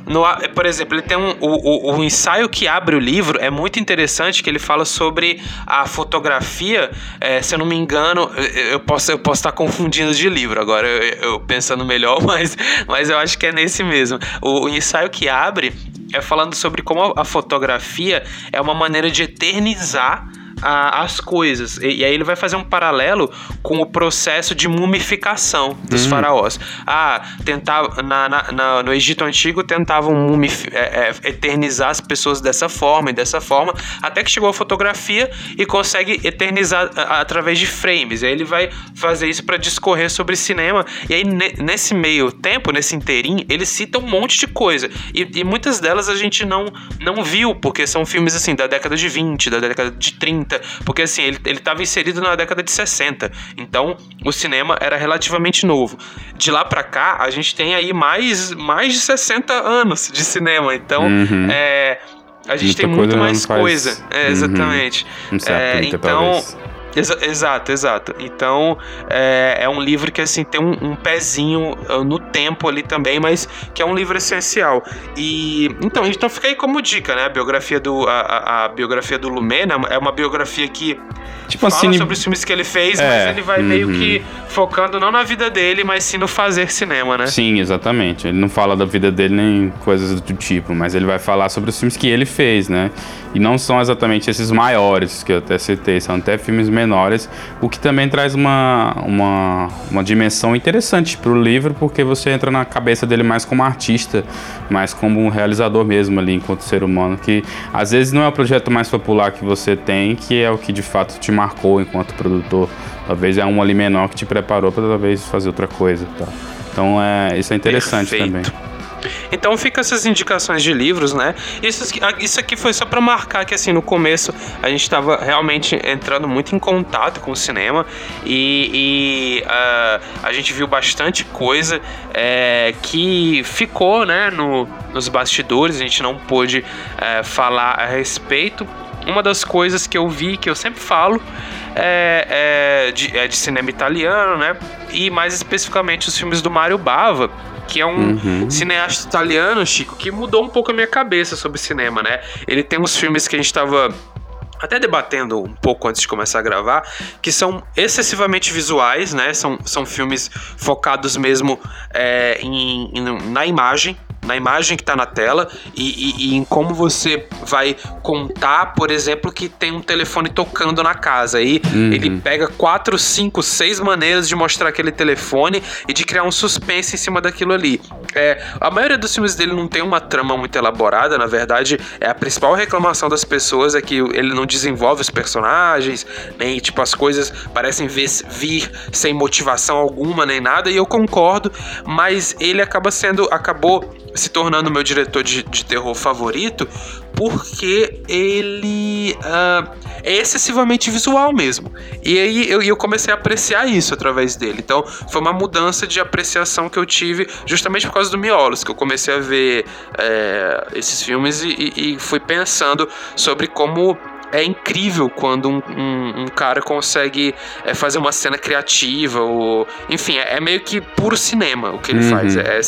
no, por exemplo, ele tem um, o, o, o, ensaio que abre o livro é muito interessante, que ele fala sobre a fotografia. É, se eu não me engano, eu posso, eu posso estar confundindo de livro agora, eu, eu pensando melhor, mas, mas eu acho que é nesse mesmo. O, o ensaio que abre é falando sobre como a fotografia é uma maneira de eternizar a, as coisas. E, e, aí ele vai fazer um paralelo com o processo de mumificação dos hum. faraós. Ah, tentava, na, na, na, no Egito Antigo tentavam mumif, é, é, eternizar as pessoas dessa forma e dessa forma, até que chegou a fotografia e consegue eternizar a, através de frames. E aí ele vai fazer isso para discorrer sobre cinema. E aí, ne, nesse meio tempo, nesse inteirinho, ele cita um monte de coisa. E, e muitas delas a gente não, não viu, porque são filmes assim da década de 20, da década de 30, porque assim, ele, ele tava inserido na década de 60. Então, o cinema era relativamente novo. De lá para cá, a gente tem aí mais, mais de 60 anos de cinema. Então, uhum. é, a gente Muita tem muito mais coisa. Faz... É, exatamente. Uhum. Um certo, é, então, talvez Exa exato, exato. Então é, é, um livro que assim tem um, um, pezinho ah, no tempo ali também, mas que é um livro essencial. E então, então fica aí como dica, né? A biografia do a, a, a biografia do Lumena é uma biografia que tipo fala assim, sobre os filmes que ele fez, é, mas ele vai uhum. meio que focando não na vida dele, mas sim no fazer cinema, né? Sim, exatamente. Ele não fala da vida dele nem coisas do tipo, mas ele vai falar sobre os filmes que ele fez, né? E não são exatamente esses maiores que eu até citei, são até filmes menores, o que também traz uma, uma, uma dimensão interessante para o livro, porque você entra na cabeça dele mais como artista, mais como um realizador mesmo ali, enquanto ser humano, que às vezes não é o projeto mais popular que você tem, que é o que de fato te marcou enquanto produtor. Talvez é um ali menor que te preparou para talvez fazer outra coisa. Tá? Então é, isso é interessante Perfeito. também. Então fica essas indicações de livros, né? Isso, isso aqui foi só para marcar que assim no começo a gente estava realmente entrando muito em contato com o cinema e, e uh, a gente viu bastante coisa é, que ficou, né, no, nos bastidores. A gente não pôde é, falar a respeito. Uma das coisas que eu vi, que eu sempre falo, é, é, de, é de cinema italiano, né? E mais especificamente os filmes do Mario Bava que é um uhum. cineasta italiano, Chico, que mudou um pouco a minha cabeça sobre cinema, né? Ele tem uns filmes que a gente tava até debatendo um pouco antes de começar a gravar, que são excessivamente visuais, né? São, são filmes focados mesmo é, em, em, na imagem, na imagem que está na tela e, e, e, em como você vai contar, por exemplo, que tem um telefone tocando na casa. Aí uhum. ele pega quatro, cinco, seis maneiras de mostrar aquele telefone e de criar um suspense em cima daquilo ali. É, a maioria dos filmes dele não tem uma trama muito elaborada, na verdade, é a principal reclamação das pessoas é que ele não desenvolve os personagens, nem tipo as coisas parecem vir, vir sem motivação alguma nem nada, e eu concordo, mas ele acaba sendo acabou se tornando meu diretor de, de terror favorito porque ele uh, é excessivamente visual mesmo. E aí eu, eu comecei a apreciar isso através dele. Então foi uma mudança de apreciação que eu tive justamente por causa do Miolos, que eu comecei a ver é, esses filmes e, e, fui pensando sobre como é incrível quando um, um, um cara consegue é, fazer uma cena criativa, ou. Enfim, é, é, meio que puro cinema o que ele uhum. faz. É, é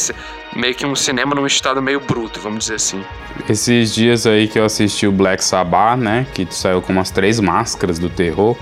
meio que um cinema num estado meio bruto, vamos dizer assim. Esses dias aí que eu assisti o Black Sabbath, né? Que saiu com umas três máscaras do terror,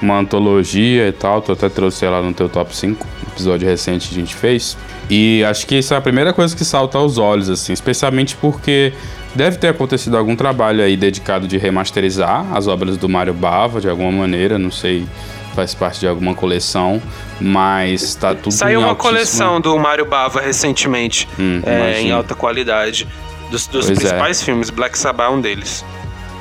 uma antologia e tal. Tu até trouxe ela no teu top 5, episódio recente que a gente fez. E acho que isso é a primeira coisa que salta aos olhos, assim, especialmente porque Deve ter acontecido algum trabalho aí dedicado de remasterizar as obras do Mário Bava de alguma maneira, não sei, faz parte de alguma coleção, mas tá tudo Saiu uma altíssima... coleção do Mário Bava recentemente, hum, é, em alta qualidade, dos, dos é. principais é. filmes, Black Sabbath é um deles.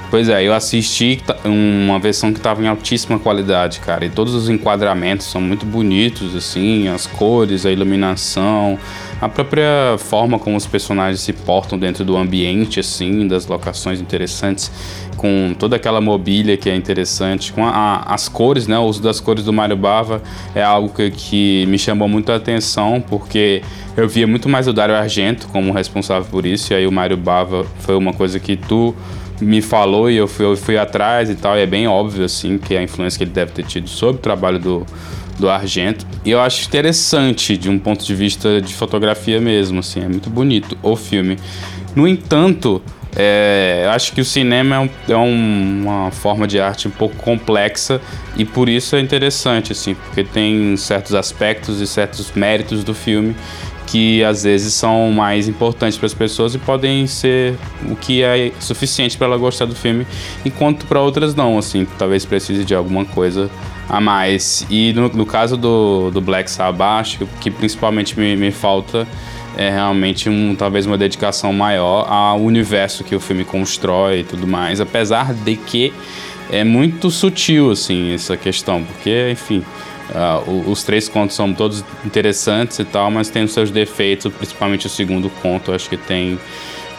Pois é, eu assisti uma versão que estava em altíssima qualidade, cara. E todos os enquadramentos são muito bonitos, assim, as cores, a iluminação, a própria forma como os personagens se portam dentro do ambiente, assim, das locações interessantes, com toda aquela mobília que é interessante, com a, a, as cores, né? O uso das cores do Mario Bava é algo que, que me chamou muito a atenção, porque eu via muito mais o Dario Argento como responsável por isso, e aí o Mario Bava foi uma coisa que tu me falou e eu fui, eu fui atrás e tal, e é bem óbvio, assim, que a influência que ele deve ter tido sobre o trabalho do, do Argento. E eu acho interessante de um ponto de vista de fotografia mesmo, assim, é muito bonito o filme. No entanto, é, eu acho que o cinema é, um, é um, uma forma de arte um pouco complexa e por isso é interessante, assim, porque tem certos aspectos e certos méritos do filme que às vezes são mais importantes para as pessoas e podem ser o que é suficiente para ela gostar do filme, enquanto para outras não, assim, talvez precise de alguma coisa a mais. E no, no caso do, do Black Sabbath, que, que principalmente me, me falta é realmente um, talvez uma dedicação maior ao universo que o filme constrói e tudo mais, apesar de que é muito sutil assim essa questão, porque enfim, uh, os três contos são todos interessantes e tal, mas tem os seus defeitos, principalmente o segundo conto, acho que tem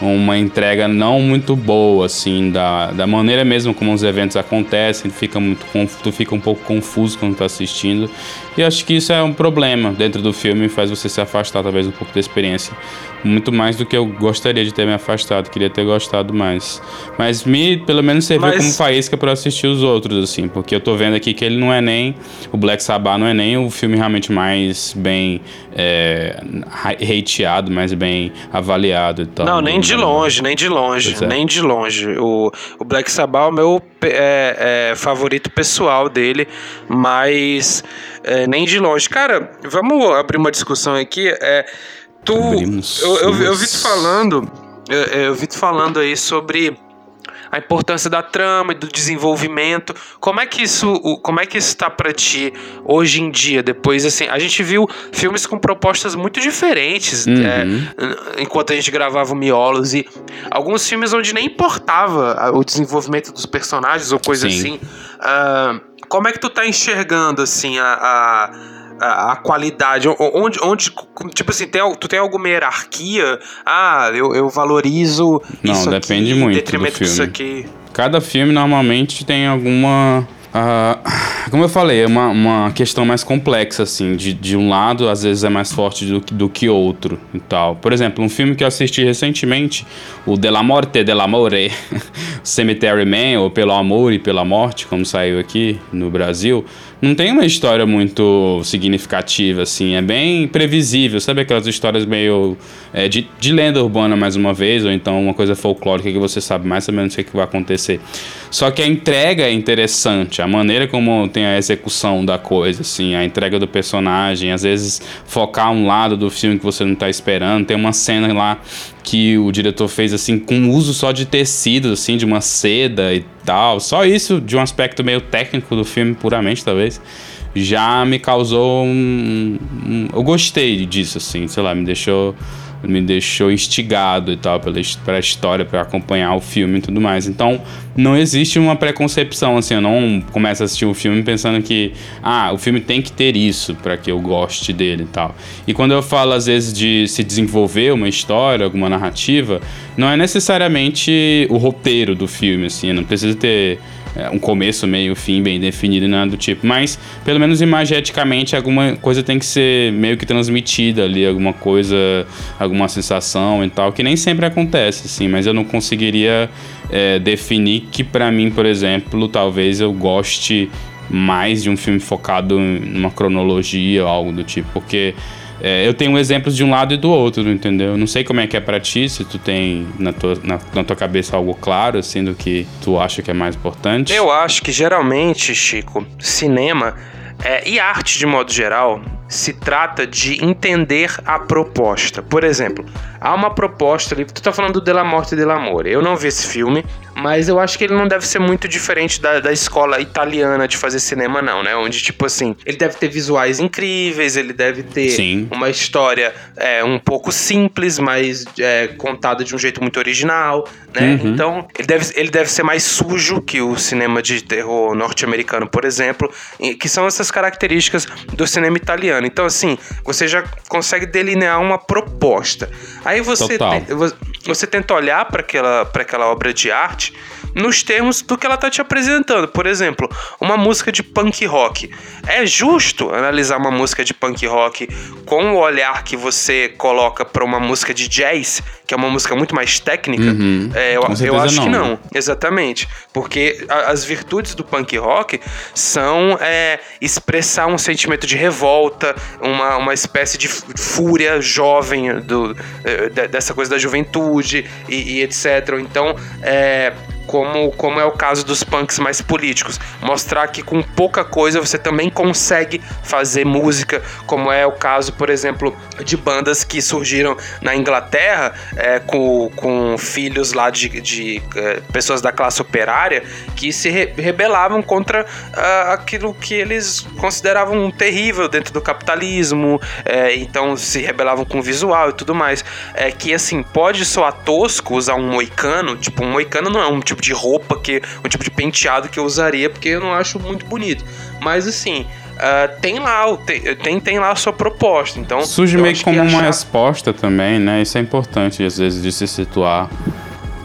uma entrega não muito boa, assim, da, da maneira mesmo como os eventos acontecem, fica muito, tu fica um pouco confuso quando tá assistindo. E acho que isso é um problema dentro do filme, faz você se afastar talvez um pouco da experiência. Muito mais do que eu gostaria de ter me afastado, queria ter gostado mais. Mas me, pelo menos, serviu Mas... como faísca para assistir os outros, assim, porque eu tô vendo aqui que ele não é nem. O Black Sabbath não é nem o filme realmente mais bem é, hateado, mais bem avaliado e tal. Não, nem de longe, nem de longe, é. nem de longe. O, o Black Sabbath é o meu é, é, favorito pessoal dele, mas é, nem de longe. Cara, vamos abrir uma discussão aqui. É, tu, eu, eu, eu, vi tu falando, eu, eu vi tu falando aí sobre a importância da trama e do desenvolvimento. Como é que isso, como é que isso está para ti hoje em dia? Depois assim, a gente viu filmes com propostas muito diferentes uhum. é, enquanto a gente gravava o Miolos e alguns filmes onde nem importava o desenvolvimento dos personagens ou coisa Sim. assim. Uh, como é que tu tá enxergando assim a, a a, a, qualidade? Onde, onde, tipo assim, tem, tu tem alguma hierarquia? Ah, eu, eu valorizo Não, isso depende aqui, muito detrimento do filme. disso aqui. Cada filme normalmente tem alguma Uh, como eu falei, é uma, uma questão mais complexa, assim. De, de um lado, às vezes é mais forte do, do que outro e tal. Por exemplo, um filme que eu assisti recentemente, o De la Morte de l'Amore, Cemetery Man, ou Pelo Amor e Pela Morte, como saiu aqui no Brasil, não tem uma história muito significativa, assim. É bem previsível, sabe aquelas histórias meio é, de, de lenda urbana, mais uma vez, ou então uma coisa folclórica que você sabe mais ou menos o que, que vai acontecer. Só que a entrega é interessante, a maneira como tem a execução da coisa, assim, a entrega do personagem, às vezes focar um lado do filme que você não está esperando. Tem uma cena lá que o diretor fez assim com uso só de tecido, assim, de uma seda e tal. Só isso, de um aspecto meio técnico do filme, puramente, talvez, já me causou um, um eu gostei disso, assim, sei lá, me deixou me deixou instigado e tal pela, pela história, para acompanhar o filme e tudo mais. Então, não existe uma preconcepção, assim, eu não começo a assistir o filme pensando que, ah, o filme tem que ter isso para que eu goste dele e tal. E quando eu falo, às vezes, de se desenvolver uma história, alguma narrativa, não é necessariamente o roteiro do filme, assim, não precisa ter é, um começo, meio, fim bem definido e nada do tipo. Mas, pelo menos imageticamente, alguma coisa tem que ser meio que transmitida ali, alguma coisa, alguma sensação e tal, que nem sempre acontece, assim, mas eu não conseguiria é, definir que para mim, por exemplo, talvez eu goste mais de um filme focado numa cronologia ou algo do tipo, porque é, eu tenho exemplos de um lado e do outro, entendeu? Não sei como é que é pra ti, se tu tem na tua, na, na tua cabeça algo claro, assim, do que tu acha que é mais importante. Eu acho que geralmente, Chico, cinema é, e arte de modo geral se trata de entender a proposta. Por exemplo, há uma proposta ali. Tu tá falando do De La Morte de l'Amore. Eu não vi esse filme, mas eu acho que ele não deve ser muito diferente da, da escola italiana de fazer cinema, não, né? Onde, tipo assim, ele deve ter visuais incríveis, ele deve ter Sim. uma história é, um pouco simples, mas é, contada de um jeito muito original, né? Uhum. Então, ele deve, ele deve ser mais sujo que o cinema de terror norte-americano, por exemplo, que são essas características do cinema italiano. Então, assim, você já consegue delinear uma proposta. Aí você, te, você tenta olhar para aquela, aquela obra de arte nos termos do que ela está te apresentando. Por exemplo, uma música de punk rock. É justo analisar uma música de punk rock com o olhar que você coloca para uma música de jazz, que é uma música muito mais técnica? Uhum. É, eu, eu acho não. que não, exatamente. Porque a, as virtudes do punk rock são é, expressar um sentimento de revolta, uma, uma espécie de fúria jovem do, é, dessa coisa da juventude e, e etc. Então, é, como, como é o caso dos punks mais políticos. Mostrar que com pouca coisa você também consegue fazer música, como é o caso, por exemplo, de bandas que surgiram na Inglaterra é, com, com filhos lá de, de é, pessoas da classe operária que se re rebelavam contra uh, aquilo que eles consideravam terrível dentro do capitalismo, é, então se rebelavam com o visual e tudo mais. É que assim, pode soar tosco usar um moicano, tipo, um moicano não é um tipo de roupa que. um tipo de penteado que eu usaria, porque eu não acho muito bonito. Mas assim. Uh, tem lá tem, tem lá a sua proposta. Então, Surge meio como uma achar... resposta também, né? Isso é importante, às vezes, de se situar.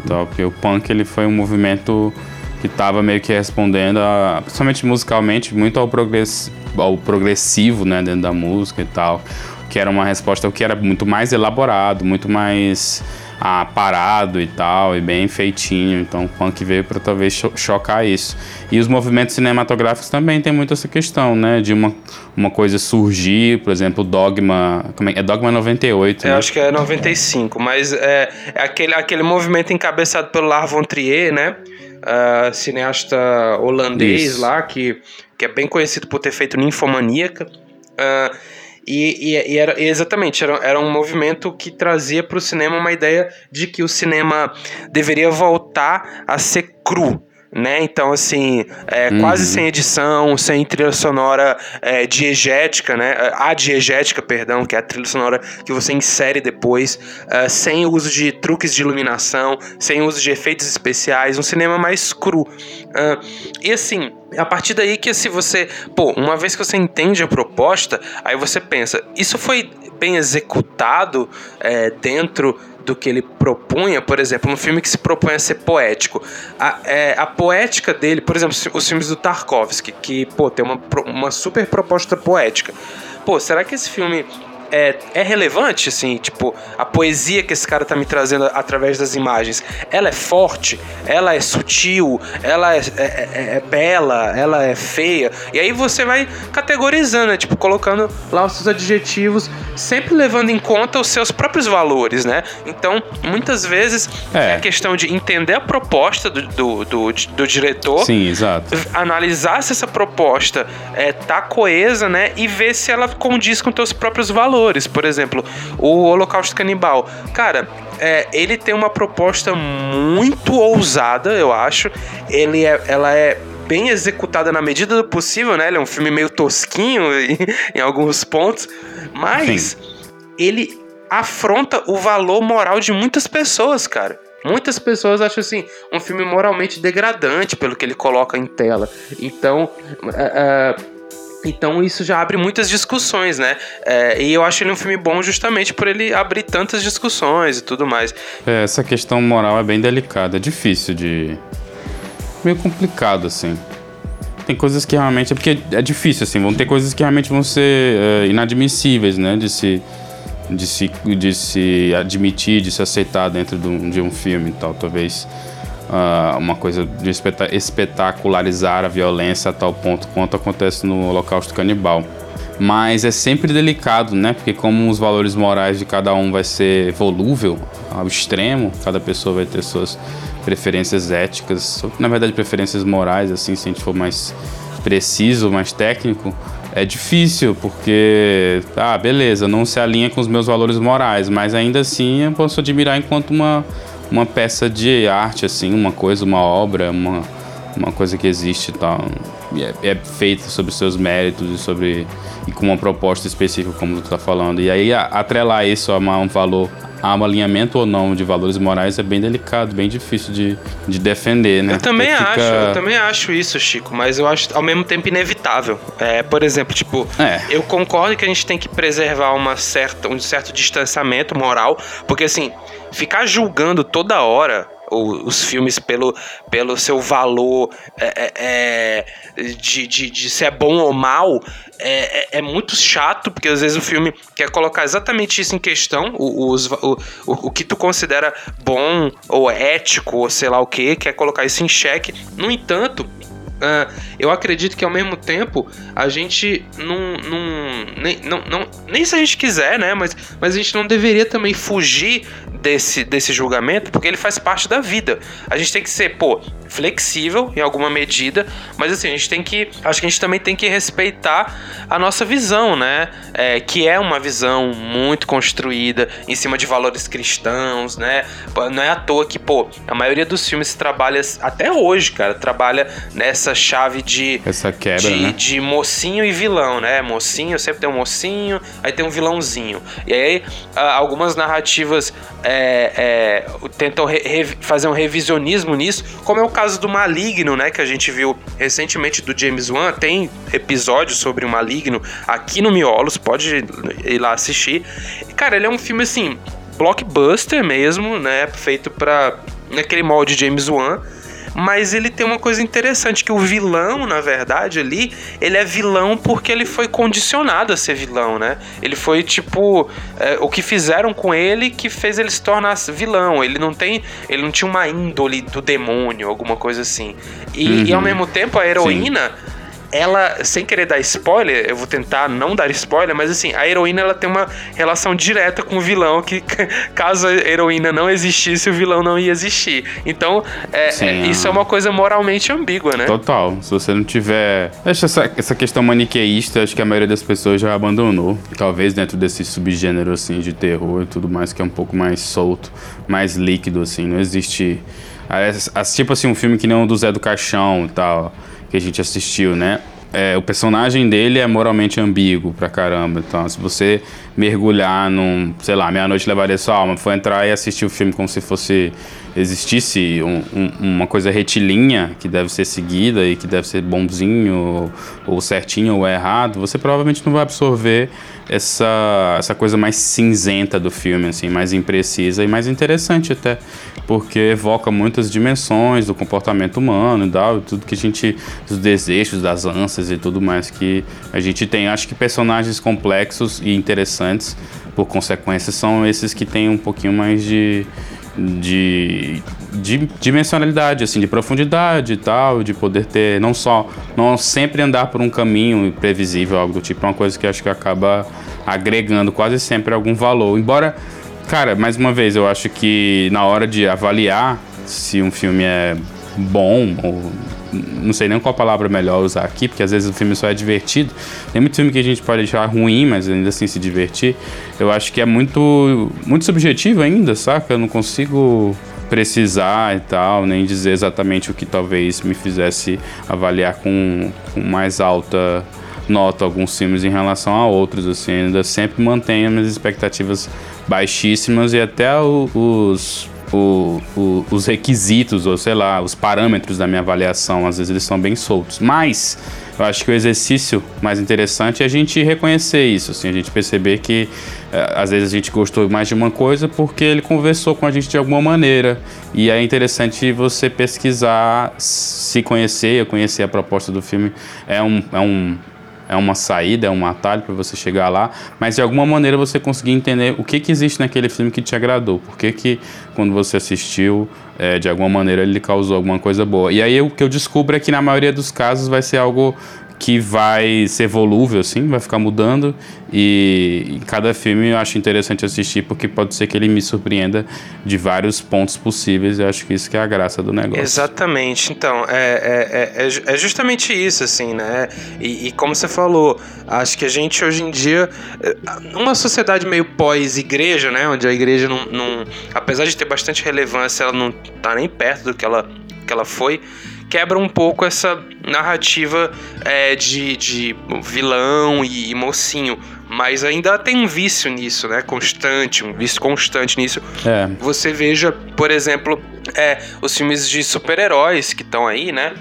Então, porque o punk ele foi um movimento que estava meio que respondendo, a, principalmente musicalmente, muito ao, progress, ao progressivo, né, dentro da música e tal, que era uma resposta que era muito mais elaborado, muito mais ah, parado e tal, e bem feitinho. Então o punk veio para talvez cho chocar isso. E os movimentos cinematográficos também tem muito essa questão, né? De uma, uma coisa surgir, por exemplo, Dogma. Como é, é Dogma 98. Eu né? acho que é 95, mas é, é aquele, aquele movimento encabeçado pelo Lars von Trier, né? Uh, cineasta holandês isso. lá, que, que é bem conhecido por ter feito Ninfomaníaca. Uh, e, e, e, era exatamente, era, era um movimento que trazia para o cinema uma ideia de que o cinema deveria voltar a ser cru, né? Então, assim, é, uhum. quase sem edição, sem trilha sonora é, diegética, né? A diegética, perdão, que é a trilha sonora que você insere depois, uh, sem uso de truques de iluminação, sem uso de efeitos especiais, um cinema mais cru. Uh, e assim, a partir daí que se você, pô, uma vez que você entende a proposta, aí você pensa, isso foi bem executado é, dentro do que ele propunha, por exemplo, um filme que se propõe a ser poético. A, é, a poética dele, por exemplo, os filmes do Tarkovsky, que, pô, tem uma, uma super proposta poética. Pô, será que esse filme é, é relevante, assim, tipo, a poesia que esse cara tá me trazendo através das imagens, ela é forte, ela é sutil, ela é, é, é, é bela, ela é feia, e aí você vai categorizando, né? tipo, colocando lá os seus adjetivos, sempre levando em conta os seus próprios valores, né? Então, muitas vezes é, é questão de entender a proposta do, do, do, do diretor, Sim, exato. analisar se essa proposta é, tá coesa, né? E ver se ela condiz com teus próprios valores valores. Por exemplo, o Holocausto Canibal. Cara, é, ele tem uma proposta muito ousada, eu acho. Ele é, ela é bem executada na medida do possível, né? Ele é um filme meio tosquinho em, em alguns pontos, mas Sim. ele afronta o valor moral de muitas pessoas, cara. Muitas pessoas acham assim um filme moralmente degradante pelo que ele coloca em tela. Então, uh, uh, então isso já abre muitas discussões, né? É, e eu acho ele um filme bom justamente por ele abrir tantas discussões e tudo mais. É, essa questão moral é bem delicada, é difícil de. meio complicado, assim. Tem coisas que realmente. É porque é difícil, assim. Vão ter coisas que realmente vão ser é, inadmissíveis, né? De se, de, se, de se admitir, de se aceitar dentro de um, de um filme e tal. Talvez uh, uma coisa de espetacularizar a violência a tal ponto quanto acontece no Holocausto Canibal. Mas é sempre delicado, né? Porque como os valores morais de cada um vai ser volúvel ao extremo, cada pessoa vai ter suas preferências éticas, na verdade preferências morais, assim, se a gente for mais preciso, mais técnico, é difícil, porque, ah, beleza, não se alinha com os meus valores morais, mas ainda assim eu posso admirar enquanto uma uma peça de arte, assim, uma coisa, uma obra, uma, uma coisa que existe e tal. É, é feita sobre seus méritos e sobre e com uma proposta específica, como tu está falando. E aí atrelar isso a um valor, a um alinhamento ou não de valores morais é bem delicado, bem difícil de, de defender, né? Eu também acho, eu também acho isso, Chico, mas eu acho ao mesmo tempo inevitável. É, por exemplo, tipo, é. eu concordo que a gente tem que preservar uma certa, um certo distanciamento moral, porque assim, ficar julgando toda hora os filmes pelo, pelo seu valor é, é, é, de, de, de se é bom ou mal é, é, é, muito chato, porque às vezes o filme quer colocar exatamente isso em questão, o, o, o, o que tu considera bom ou ético, ou sei lá o que, quer colocar isso em xeque. No entanto, Uh, eu acredito que ao mesmo tempo a gente não, não, nem, não, não. Nem se a gente quiser, né? Mas, mas a gente não deveria também fugir desse, desse julgamento, porque ele faz parte da vida. A gente tem que ser, pô, flexível em alguma medida, mas assim, a gente tem que. Acho que a gente também tem que respeitar a nossa visão, né? É, que é uma visão muito construída em cima de valores cristãos, né? Não é à toa que, pô, a maioria dos filmes trabalha, até hoje, cara, trabalha nessa chave de. Essa quebra, de, né? de mocinho e vilão, né? Mocinho, sempre tem um mocinho, aí tem um vilãozinho. E aí, algumas narrativas é, é, tentam re, fazer um revisionismo nisso, como é o caso do Maligno, né? Que a gente viu recentemente do James Wan. Tem episódio sobre o Maligno aqui no Miolos, pode ir lá assistir. Cara, ele é um filme assim, blockbuster mesmo, né? Feito para naquele molde James Wan mas ele tem uma coisa interessante que o vilão, na verdade, ali, ele é vilão porque ele foi condicionado a ser vilão, né? Ele foi tipo é, o que fizeram com ele que fez ele se tornar vilão. Ele não tem, ele não tinha uma índole do demônio, alguma coisa assim. E, uhum. e ao mesmo tempo a heroína Sim ela, sem querer dar spoiler, eu vou tentar não dar spoiler, mas assim, a heroína ela tem uma relação direta com o vilão, que caso a heroína não existisse, o vilão não ia existir. Então, é, Sim, é, isso é uma coisa moralmente ambígua, né? Total. Se você não tiver. Essa, essa questão maniqueísta, acho que a maioria das pessoas já abandonou. Talvez dentro desse subgênero, assim, de terror e tudo mais, que é um pouco mais solto, mais líquido, assim. Não existe. Tipo assim, um filme que nem o do Zé do Caixão e tal que a gente assistiu, né? É, o personagem dele é moralmente ambíguo pra caramba. Então, se você mergulhar num, sei lá, Meia-Noite Levaria Sua Alma, for entrar e assistir o filme como se fosse existisse um, um, uma coisa retilínea que deve ser seguida e que deve ser bonzinho ou, ou certinho ou errado, você provavelmente não vai absorver essa, essa coisa mais cinzenta do filme, assim, mais imprecisa e mais interessante até, porque evoca muitas dimensões do comportamento humano e tal, tudo que a gente, dos desejos, das ânsias e tudo mais que a gente tem. Acho que personagens complexos e interessantes, por consequência, são esses que têm um pouquinho mais de de, de dimensionalidade, assim, de profundidade e tal, de poder ter não só não sempre andar por um caminho previsível, algo do tipo, é uma coisa que acho que acaba agregando quase sempre algum valor. Embora, cara, mais uma vez, eu acho que na hora de avaliar se um filme é bom ou não sei nem qual palavra melhor usar aqui, porque às vezes o filme só é divertido. Tem muito filme que a gente pode achar ruim, mas ainda assim se divertir. Eu acho que é muito, muito subjetivo ainda, saca? Eu não consigo precisar e tal, nem dizer exatamente o que talvez me fizesse avaliar com, com mais alta nota alguns filmes em relação a outros, assim, ainda sempre mantenho minhas expectativas baixíssimas e até os o, o, os requisitos, ou sei lá, os parâmetros da minha avaliação, às vezes eles são bem soltos. Mas eu acho que o exercício mais interessante é a gente reconhecer isso, assim, a gente perceber que é, às vezes a gente gostou mais de uma coisa porque ele conversou com a gente de alguma maneira. E é interessante você pesquisar, se conhecer, conhecer a proposta do filme. É um, é um é uma saída, é um atalho para você chegar lá, mas de alguma maneira você conseguir entender o que, que existe naquele filme que te agradou, por que, que quando você assistiu, é, de alguma maneira ele causou alguma coisa boa. E aí o que eu descubro é que na maioria dos casos vai ser algo que vai ser volúvel, assim, vai ficar mudando. E, cada filme eu acho interessante assistir, porque pode ser que ele me surpreenda de vários pontos possíveis. Eu acho que isso que é a graça do negócio. Exatamente. Então, é, é, é, é justamente isso, assim, né? E, e, como você falou, acho que a gente hoje em dia, numa sociedade meio pós-igreja, né? Onde a igreja não, não. Apesar de ter bastante relevância, ela não tá nem perto do que ela, que ela foi quebra um pouco essa narrativa é, de, de vilão e, mocinho. Mas ainda tem um vício nisso, né? Constante, um vício constante nisso. É. Você veja, por exemplo, é, os filmes de super-heróis que estão aí, né?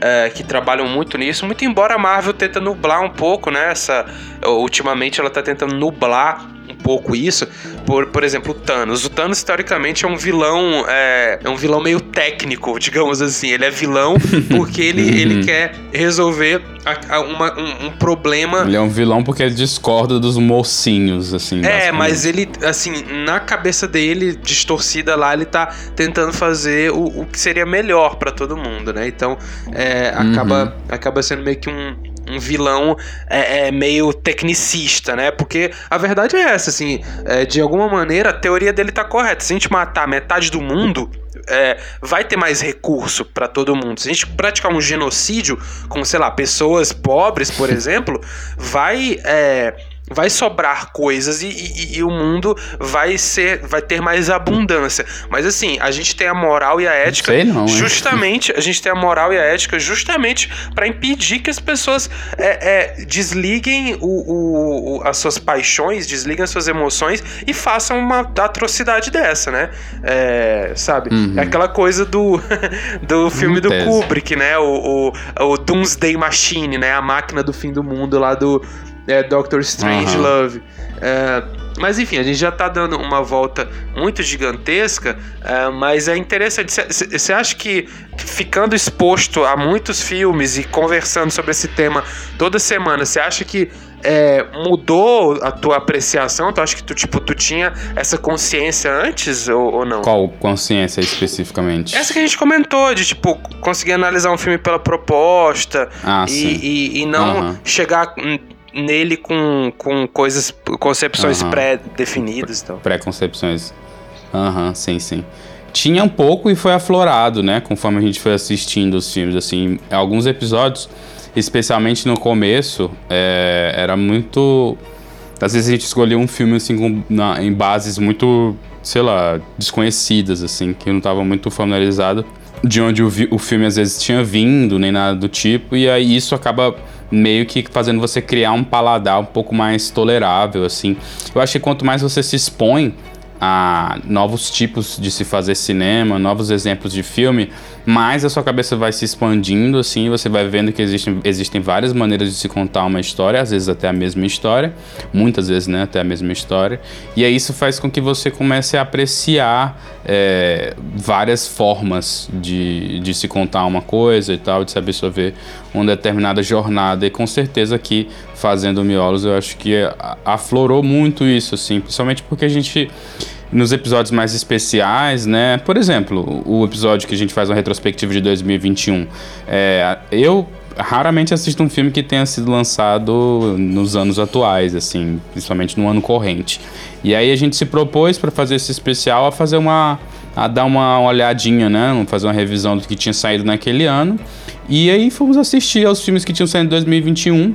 É, que trabalham muito nisso, muito embora a Marvel tenta nublar um pouco, né? Essa, ultimamente ela tá tentando nublar pouco isso por, por exemplo, o Thanos. O Thanos, teoricamente, é um vilão. É, é um vilão meio técnico, digamos assim. Ele é vilão porque ele, ele uhum. quer resolver a, a, uma, um, um, problema. Ele é um vilão porque ele discorda dos mocinhos, assim. É, mas ele, assim, na cabeça dele, distorcida lá, ele tá tentando fazer o, o que seria melhor para todo mundo, né? Então, é, acaba, uhum. acaba sendo meio que um um vilão é, é, meio tecnicista, né? Porque a verdade é essa, assim, é, de alguma maneira a teoria dele tá correta. Se a gente matar metade do mundo, é, vai ter mais recurso para todo mundo. Se a gente praticar um genocídio com, sei lá, pessoas pobres, por exemplo, vai é, vai sobrar coisas e, e, e, o mundo vai ser vai ter mais abundância. Mas assim a gente tem a moral e a ética não não, justamente a gente tem a moral e a ética justamente para impedir que as pessoas é, é, desliguem o, o, as suas paixões desliguem as suas emoções e façam uma atrocidade dessa né? É, sabe? Uhum. é aquela coisa do do filme do Kubrick né? O, o, o Doomsday Machine né? A máquina do fim do mundo lá do é, Doctor Strange uhum. Love. É, mas enfim, a gente já tá dando uma volta muito gigantesca, é, mas é interessante. Você acha que ficando exposto a muitos filmes e conversando sobre esse tema toda semana, você acha que é, mudou a tua apreciação? Tu acha que tu, tipo, tu tinha essa consciência antes ou, ou, não? Qual consciência especificamente? Essa que a gente comentou, de tipo, conseguir analisar um filme pela proposta ah, e, e, e, não uhum. chegar nele com, com coisas, concepções uhum. pré-definidas. Então. Pré-concepções. Aham, uhum, sim, sim. Tinha um pouco e foi aflorado, né? Conforme a gente foi assistindo os filmes, assim, alguns episódios, especialmente no começo, é, era muito. Às vezes a gente escolhia um filme assim com, na, em bases muito, sei lá, desconhecidas, assim, que eu não estava muito familiarizado de onde o, o filme às vezes tinha vindo, nem nada do tipo, e aí isso acaba meio que fazendo você criar um paladar um pouco mais tolerável, assim. Eu acho que quanto mais você se expõe a novos tipos de se fazer cinema, novos exemplos de filme, mais a sua cabeça vai se expandindo, assim, você vai vendo que existem, existem várias maneiras de se contar uma história, às vezes até a mesma história, muitas vezes, né, até a mesma história, e aí isso faz com que você comece a apreciar é, várias formas de, de se contar uma coisa e tal, de se absorver uma determinada jornada, e com certeza aqui, fazendo miolos, eu acho que aflorou muito isso, assim, principalmente porque a gente nos episódios mais especiais, né? Por exemplo, o episódio que a gente faz uma retrospectiva de 2021. É, eu raramente assisto um filme que tenha sido lançado nos anos atuais, assim, principalmente no ano corrente. E aí a gente se propôs para fazer esse especial a fazer uma a dar uma olhadinha, né, fazer uma revisão do que tinha saído naquele ano. E aí fomos assistir aos filmes que tinham saído em 2021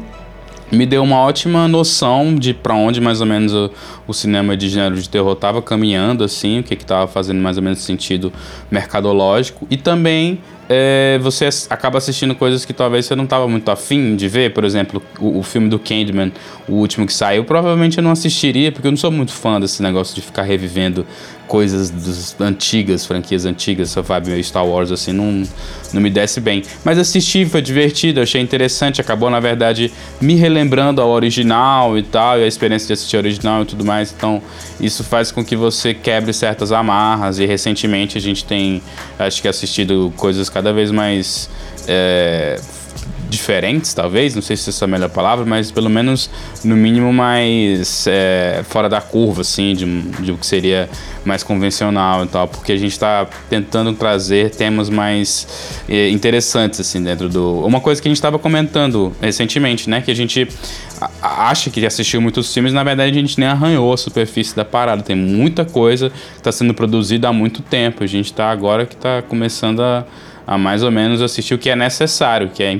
me deu uma ótima noção de para onde mais ou menos o, o, cinema de gênero de terror estava caminhando, assim, o que estava fazendo mais ou menos sentido mercadológico. E também é, você acaba assistindo coisas que talvez você não estava muito afim de ver, por exemplo, o, o, filme do Candyman, o último que saiu, provavelmente eu não assistiria, porque eu não sou muito fã desse negócio de ficar revivendo coisas antigas, franquias antigas, essa vibe meio Star Wars, assim, não, não me desce bem. Mas assisti, foi divertido, achei interessante, acabou, na verdade, me relembrando ao original e tal, e a experiência de assistir original e tudo mais, então isso faz com que você quebre certas amarras, e recentemente a gente tem, acho que assistido coisas cada vez mais... É, diferentes, talvez, não sei se essa é a melhor palavra, mas pelo menos no mínimo mais é, fora da curva, assim, de, de o que seria mais convencional e tal, porque a gente está tentando trazer temas mais é, interessantes, assim, dentro do. Uma coisa que a gente estava comentando recentemente, né, que a gente acha que assistiu muitos filmes, na verdade a gente nem arranhou a superfície da parada. Tem muita coisa que está sendo produzida há muito tempo. A gente está agora que está começando a a mais ou menos assistir o que é necessário, que é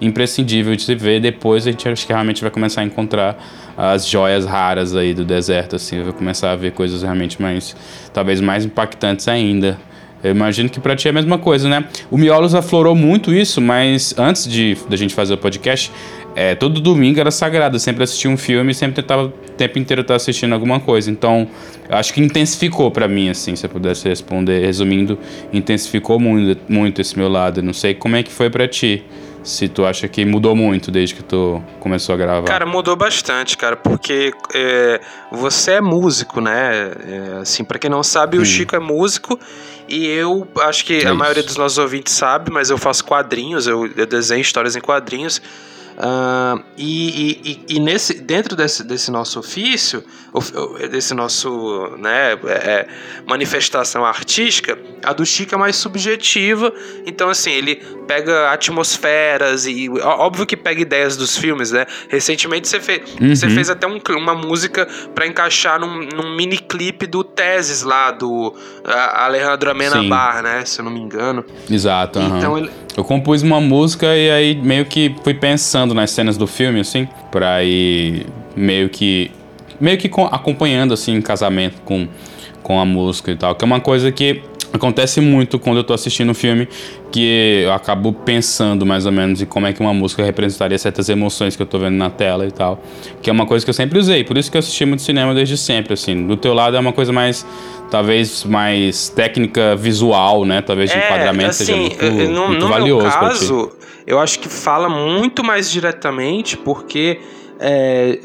imprescindível de se ver. Depois a gente acho que realmente vai começar a encontrar as joias raras aí do deserto, assim, vai começar a ver coisas realmente mais, talvez mais impactantes ainda. Eu imagino que pra ti é a mesma coisa, né? O Miolos aflorou muito isso, mas antes de da gente fazer o podcast, é, todo domingo era sagrado. Eu sempre assistia um filme sempre tentava o tempo inteiro estar assistindo alguma coisa. Então, acho que intensificou para mim, assim, se eu pudesse responder. Resumindo, intensificou muito, muito esse meu lado. Não sei como é que foi para ti. Se tu acha que mudou muito desde que tu começou a gravar. Cara, mudou bastante, cara, porque é, você é músico, né? É, assim, para quem não sabe, hum. o Chico é músico e eu acho que é a maioria dos nossos ouvintes sabe, mas eu faço quadrinhos, eu, eu desenho histórias em quadrinhos. Uh, e, e, e, nesse, dentro desse, desse nosso ofício, desse nosso né, é, é, manifestação artística, a do Chico é mais subjetiva. Então, assim, ele pega atmosferas e. Óbvio que pega ideias dos filmes, né? Recentemente você, fez, uhum. você fez até um, uma música para encaixar num, num mini clipe do Teses lá, do Alejandro Amenabar, né? Se eu não me engano. Exato. Então uhum. ele eu compus uma música e aí meio que fui pensando nas cenas do filme, assim, pra ir meio que. meio que acompanhando, assim, em casamento com, com a música e tal. Que é uma coisa que acontece muito quando eu tô assistindo um filme que eu acabo pensando mais ou menos em como é que uma música representaria certas emoções que eu tô vendo na tela e tal. Que é uma coisa que eu sempre usei, por isso que eu assisti muito cinema desde sempre, assim. Do teu lado é uma coisa mais talvez mais técnica visual, né? Talvez de é, enquadramento assim, seja muito, no, muito no valioso. No caso, eu acho que fala muito mais diretamente porque é,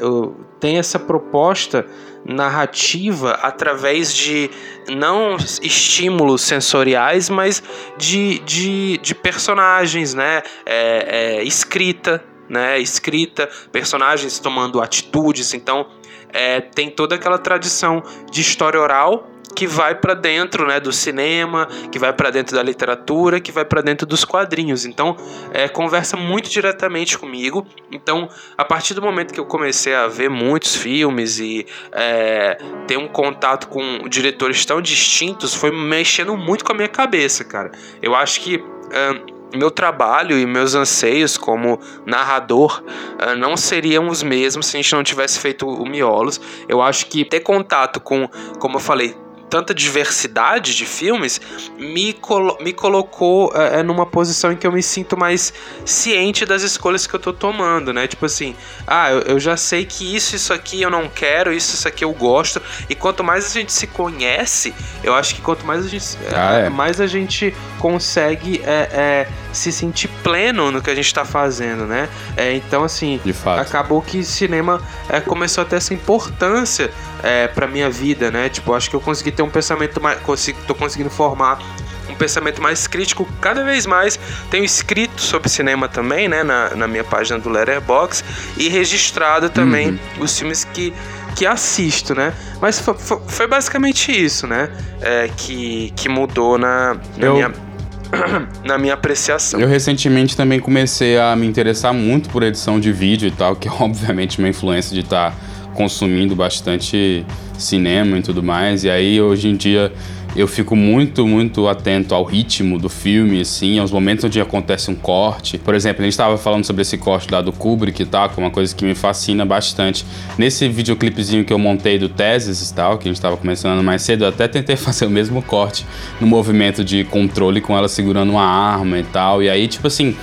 tem essa proposta narrativa através de não estímulos sensoriais, mas de, de, de personagens, né? É, é, escrita, né? Escrita, personagens tomando atitudes. Então, é, tem toda aquela tradição de história oral que vai para dentro né, do cinema, que vai para dentro da literatura, que vai para dentro dos quadrinhos. Então, é, conversa muito diretamente comigo. Então, a partir do momento que eu comecei a ver muitos filmes e é, ter um contato com diretores tão distintos, foi mexendo muito com a minha cabeça, cara. Eu acho que. É, meu trabalho e meus anseios como narrador uh, não seriam os mesmos se a gente não tivesse feito o Miolos. Eu acho que ter contato com, como eu falei, tanta diversidade de filmes me, colo me colocou é, numa posição em que eu me sinto mais ciente das escolhas que eu tô tomando, né? Tipo assim, ah, eu, eu já sei que isso, isso aqui eu não quero, isso, isso aqui eu gosto. E quanto mais a gente se conhece, eu acho que quanto mais a gente, ah, é. mais a gente consegue é, é, se sentir pleno no que a gente tá fazendo, né? É, então, assim, acabou que cinema é, começou a ter essa importância é, pra minha vida, né? Tipo, acho que eu consegui ter um pensamento mais. Consigo, tô conseguindo formar um pensamento mais crítico cada vez mais. Tenho escrito sobre cinema também, né, na, na minha página do Letterboxd e registrado também uhum. os filmes que, que assisto, né? Mas foi, foi basicamente isso, né, é, que, que mudou na, na Eu... minha na minha apreciação. Eu recentemente também comecei a me interessar muito por edição de vídeo e tal, que é obviamente uma influência de estar tá consumindo bastante cinema e tudo mais. E aí hoje em dia eu fico muito, muito atento ao ritmo do filme, assim, aos momentos onde acontece um corte. Por exemplo, a gente estava falando sobre esse corte lá do Kubrick e tal, que é uma coisa que me fascina bastante. Nesse videoclipezinho que eu montei do Teses e tal, que a gente estava começando mais cedo, eu até tentei fazer o mesmo corte no movimento de controle com ela segurando uma arma e tal. E aí, tipo assim,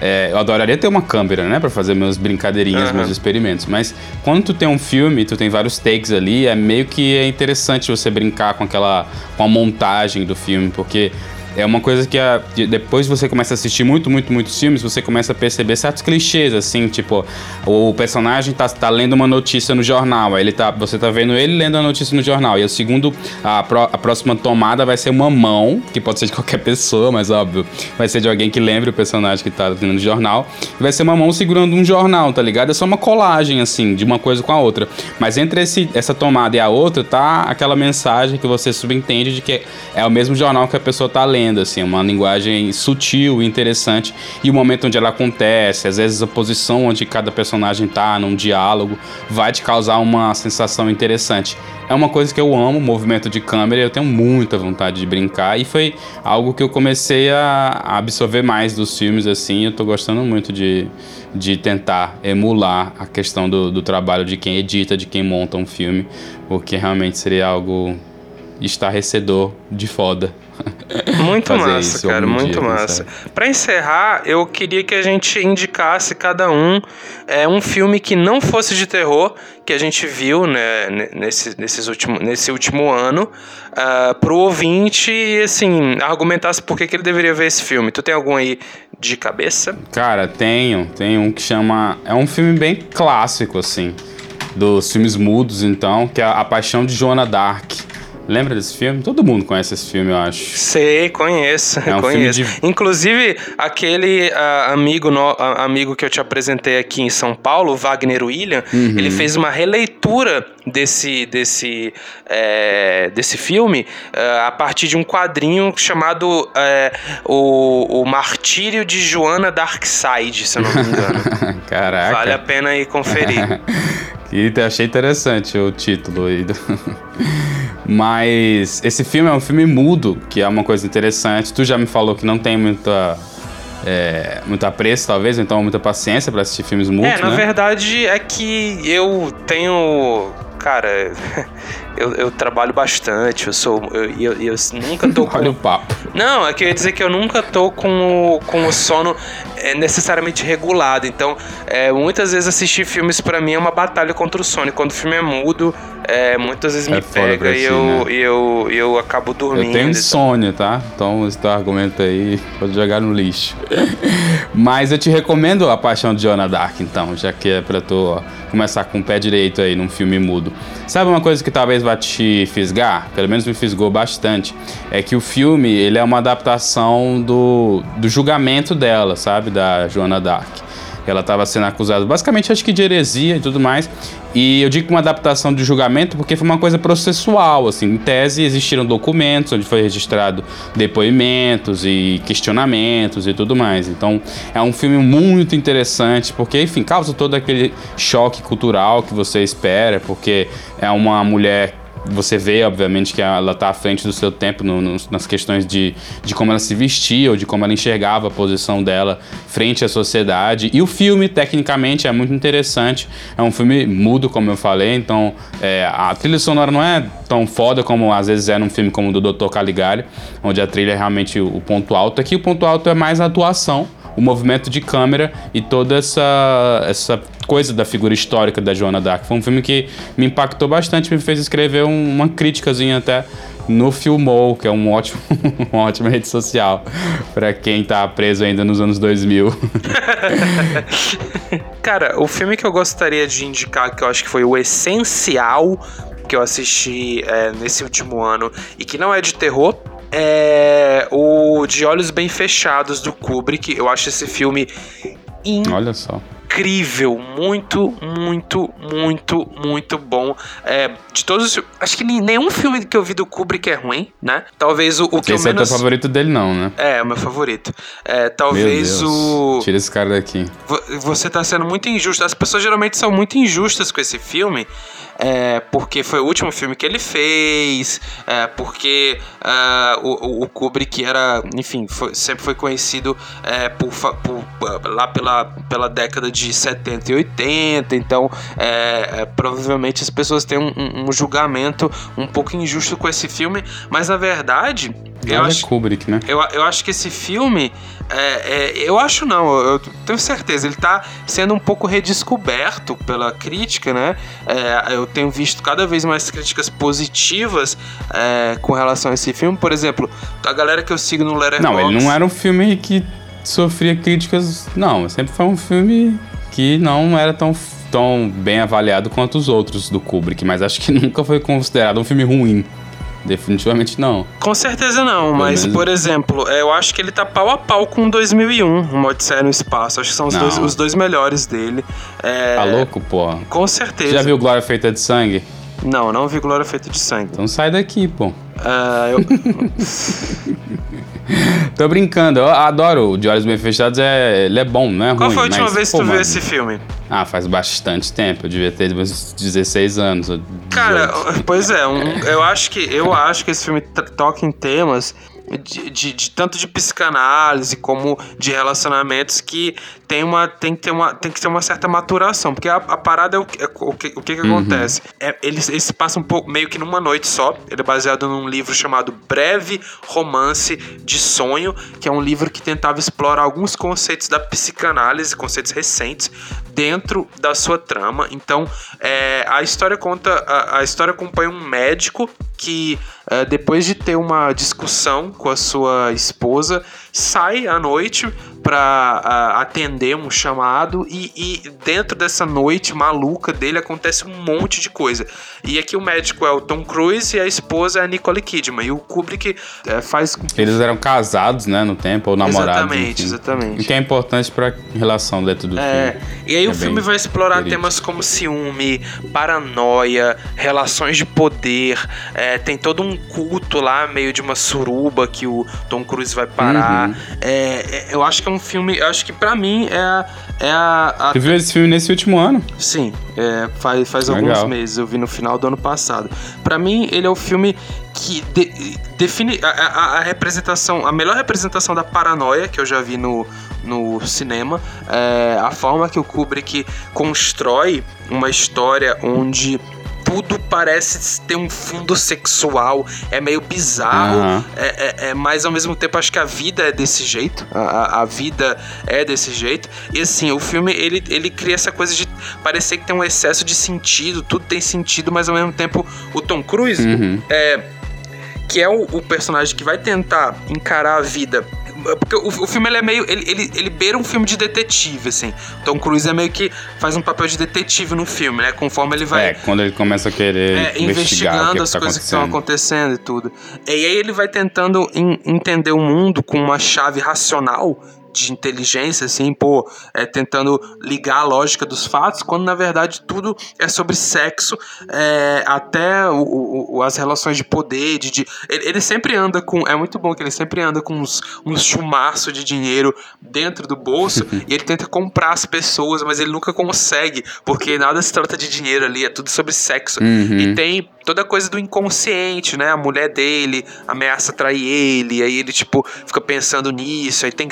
é, eu adoraria ter uma câmera, né, para fazer meus brincadeirinhas, uhum. meus experimentos. Mas quando tu tem um filme, tu tem vários takes ali, é meio que é interessante você brincar com aquela, com a montagem do filme, porque é uma coisa que a, depois você começa a assistir muito, muito, muitos filmes, você começa a perceber certos clichês, assim, tipo, o personagem tá, tá lendo uma notícia no jornal, aí ele tá, você tá vendo ele lendo a notícia no jornal, e o segundo, a, a próxima tomada vai ser uma mão, que pode ser de qualquer pessoa, mas óbvio, vai ser de alguém que lembre o personagem que tá lendo no jornal, e vai ser uma mão segurando um jornal, tá ligado? É só uma colagem, assim, de uma coisa com a outra. Mas entre esse, essa tomada e a outra, tá aquela mensagem que você subentende de que é o mesmo jornal que a pessoa tá lendo assim, uma linguagem sutil e interessante. E o momento onde ela acontece, às vezes a posição onde cada personagem tá num diálogo, vai te causar uma sensação interessante. É uma coisa que eu amo, movimento de câmera, eu tenho muita vontade de brincar e foi algo que eu comecei a absorver mais dos filmes, assim, eu tô gostando muito de, de tentar emular a questão do, do trabalho de quem edita, de quem monta um filme, porque realmente seria algo estarrecedor de foda. Muito massa, isso, cara, muito dia, massa. Para encerrar, eu queria que a gente indicasse cada um é, um filme que não fosse de terror que a gente viu né, nesse, nesses último, nesse último ano uh, pro ouvinte e assim, argumentasse por que, que ele deveria ver esse filme. Tu tem algum aí de cabeça? Cara, tenho. Tem um que chama. É um filme bem clássico, assim. Dos filmes mudos, então, que é A Paixão de Joana Dark. Lembra desse filme? Todo mundo conhece esse filme, eu acho. Sei, conheço, é um conheço. De... Inclusive, aquele uh, amigo, no, uh, amigo que eu te apresentei aqui em São Paulo, Wagner William, uhum. ele fez uma releitura desse, desse, é, desse filme uh, a partir de um quadrinho chamado é, o, o Martírio de Joana Darkside, se eu não me engano. Caraca. Vale a pena ir conferir. E achei interessante o título aí. Mas esse filme é um filme mudo, que é uma coisa interessante. Tu já me falou que não tem muita é, muito apreço, talvez, então muita paciência para assistir filmes mudos. É, na né? verdade é que eu tenho. Cara, eu, eu trabalho bastante, eu sou. Eu, eu, eu nunca tô com. Olha o papo. Não, é que eu ia dizer que eu nunca tô com o, com o sono é, necessariamente regulado. Então, é, muitas vezes assistir filmes para mim é uma batalha contra o sono. E quando o filme é mudo, é, muitas vezes me é pega e, eu, né? e eu, eu acabo dormindo. Eu tenho insônia, tá? Então, esse teu argumento aí pode jogar no lixo. Mas eu te recomendo A Paixão de Joana Dark, então, já que é pra tu ó, começar com o pé direito aí num filme mudo. Sabe uma coisa que talvez vai te fisgar? Pelo menos me fisgou bastante. É que o filme, ele é uma adaptação do, do julgamento dela, sabe? Da Joana Dark. Ela estava sendo acusada, basicamente, acho que de heresia e tudo mais. E eu digo uma adaptação de julgamento porque foi uma coisa processual, assim. Em tese, existiram documentos onde foi registrado depoimentos e questionamentos e tudo mais. Então, é um filme muito interessante porque, enfim, causa todo aquele choque cultural que você espera, porque é uma mulher você vê, obviamente, que ela está à frente do seu tempo no, no, nas questões de, de como ela se vestia ou de como ela enxergava a posição dela frente à sociedade. E o filme, tecnicamente, é muito interessante. É um filme mudo, como eu falei, então é, a trilha sonora não é tão foda como às vezes é num filme como o do Dr. Caligari, onde a trilha é realmente o, ponto alto. Aqui o ponto alto é mais a atuação o movimento de câmera e toda essa, essa coisa da figura histórica da Joana Dark. Foi um filme que me impactou bastante, me fez escrever um, uma críticazinha até no Filmou, que é um ótimo, uma ótima rede social para quem tá preso ainda nos anos 2000. Cara, o filme que eu gostaria de indicar, que eu acho que foi o essencial que eu assisti é, nesse último ano e que não é de terror, é o De Olhos Bem Fechados do Kubrick. Eu acho esse filme Olha só incrível, muito, muito, muito, muito bom. É, de todos os Acho que nenhum filme que eu vi do Kubrick é ruim, né? Talvez o, o que esse eu menos... é o favorito dele, não, né? É, o meu favorito. É, talvez o. Tira esse cara daqui. Você tá sendo muito injusto. As pessoas geralmente são muito injustas com esse filme é, porque foi o último filme que ele fez, é, porque é, o, o Kubrick era, enfim, foi, sempre foi conhecido é, por, por, lá pela, pela década de 70 e 80, então é, é, provavelmente as pessoas têm um, um, julgamento um pouco injusto com esse filme, mas na verdade. Eu acho, Kubrick, né? Eu, eu acho que esse filme é, é, eu acho não, eu tenho certeza. Ele está sendo um pouco redescoberto pela crítica, né? É, eu tenho visto cada vez mais críticas positivas é, com relação a esse filme. Por exemplo, a galera que eu sigo no Letterboxd... Não, ele não era um filme que sofria críticas... Não, sempre foi um filme que não era tão, tão bem avaliado quanto os outros do Kubrick. Mas acho que nunca foi considerado um filme ruim. Definitivamente não. Com certeza não, mas, menos... por exemplo, eu acho que ele tá pau a pau com 2001, o Odisseia no Espaço. Acho que são os, dois, os dois, melhores dele. É... Tá louco, pô? Com certeza. Já viu Glória Feita de Sangue? Não, não vi Glória Feita de Sangue. Então sai daqui, pô. Uh, eu... Tô brincando, eu adoro o De Olhos Bem Fechados, é, ele é bom, não é Qual ruim. foi a última mas, vez que tu viu esse filme? Ah, faz bastante tempo, eu devia ter uns 16 anos. Cara, pois é, um, eu, acho que, eu acho que esse filme toca em temas de, de, de, tanto de psicanálise como de relacionamentos que tem, uma, tem, que, ter uma, tem que ter uma certa maturação. Porque a, a parada é o, é, o que, o que, que uhum. acontece? É, eles, eles passam um pouco, meio que numa noite só. Ele é baseado num livro chamado Breve Romance de Sonho, que é um livro que tentava explorar alguns conceitos da psicanálise, conceitos recentes, dentro da sua trama. Então, é, a história conta. A, a história acompanha um médico que, é, depois de ter uma discussão com a sua esposa, sai à noite para atender um chamado e, e, dentro dessa noite maluca dele acontece um monte de coisa. E aqui o médico é o Tom Cruise e a esposa é a Nicole Kidman. E o Kubrick é, faz com que... Eles eram casados, né, no tempo, ou namorados. Exatamente, enfim. exatamente. O que é importante pra relação dentro do é, filme. E aí é o filme vai explorar temas como ciúme, paranoia, relações de poder. É, tem todo um culto lá, meio de uma suruba que o Tom Cruise vai parar. Uhum. É, é eu acho que é um filme. Eu acho que para mim é a. É a, a... Você viu esse filme nesse último ano? Sim, é, faz, faz alguns meses. Eu vi no final do ano passado. Para mim, ele é o filme que de, define a, a, a, representação, a melhor representação da paranoia que eu já vi no, no cinema. É a forma que o Kubrick constrói uma história onde tudo parece ter um fundo sexual, é meio bizarro, uhum. é, é, é, mas ao mesmo tempo acho que a vida é desse jeito, a, a, vida é desse jeito, e assim, o filme ele, ele cria essa coisa de parecer que tem um excesso de sentido, tudo tem sentido, mas ao mesmo tempo o Tom Cruise uhum. é que é o, o personagem que vai tentar encarar a vida porque o, o filme ele é meio. Ele, ele, ele beira um filme de detetive, assim. Tom Cruise é meio que faz um papel de detetive no filme, né? Conforme ele vai. É, quando ele começa a querer. É, investigando que as que tá coisas que estão acontecendo e tudo. E aí ele vai tentando entender o mundo com uma chave racional de inteligência, assim, pô, é, tentando ligar a lógica dos fatos, quando na verdade tudo é sobre sexo, é, até o, o, as relações de poder, de, de ele, ele, sempre anda com, é muito bom que ele sempre anda com uns, uns chumaço de dinheiro dentro do bolso e ele tenta comprar as pessoas, mas ele nunca consegue, porque nada se trata de dinheiro ali, é tudo sobre sexo. Uhum. E tem toda coisa do inconsciente, né? A mulher dele ameaça trair ele, aí ele, tipo, fica pensando nisso, aí tem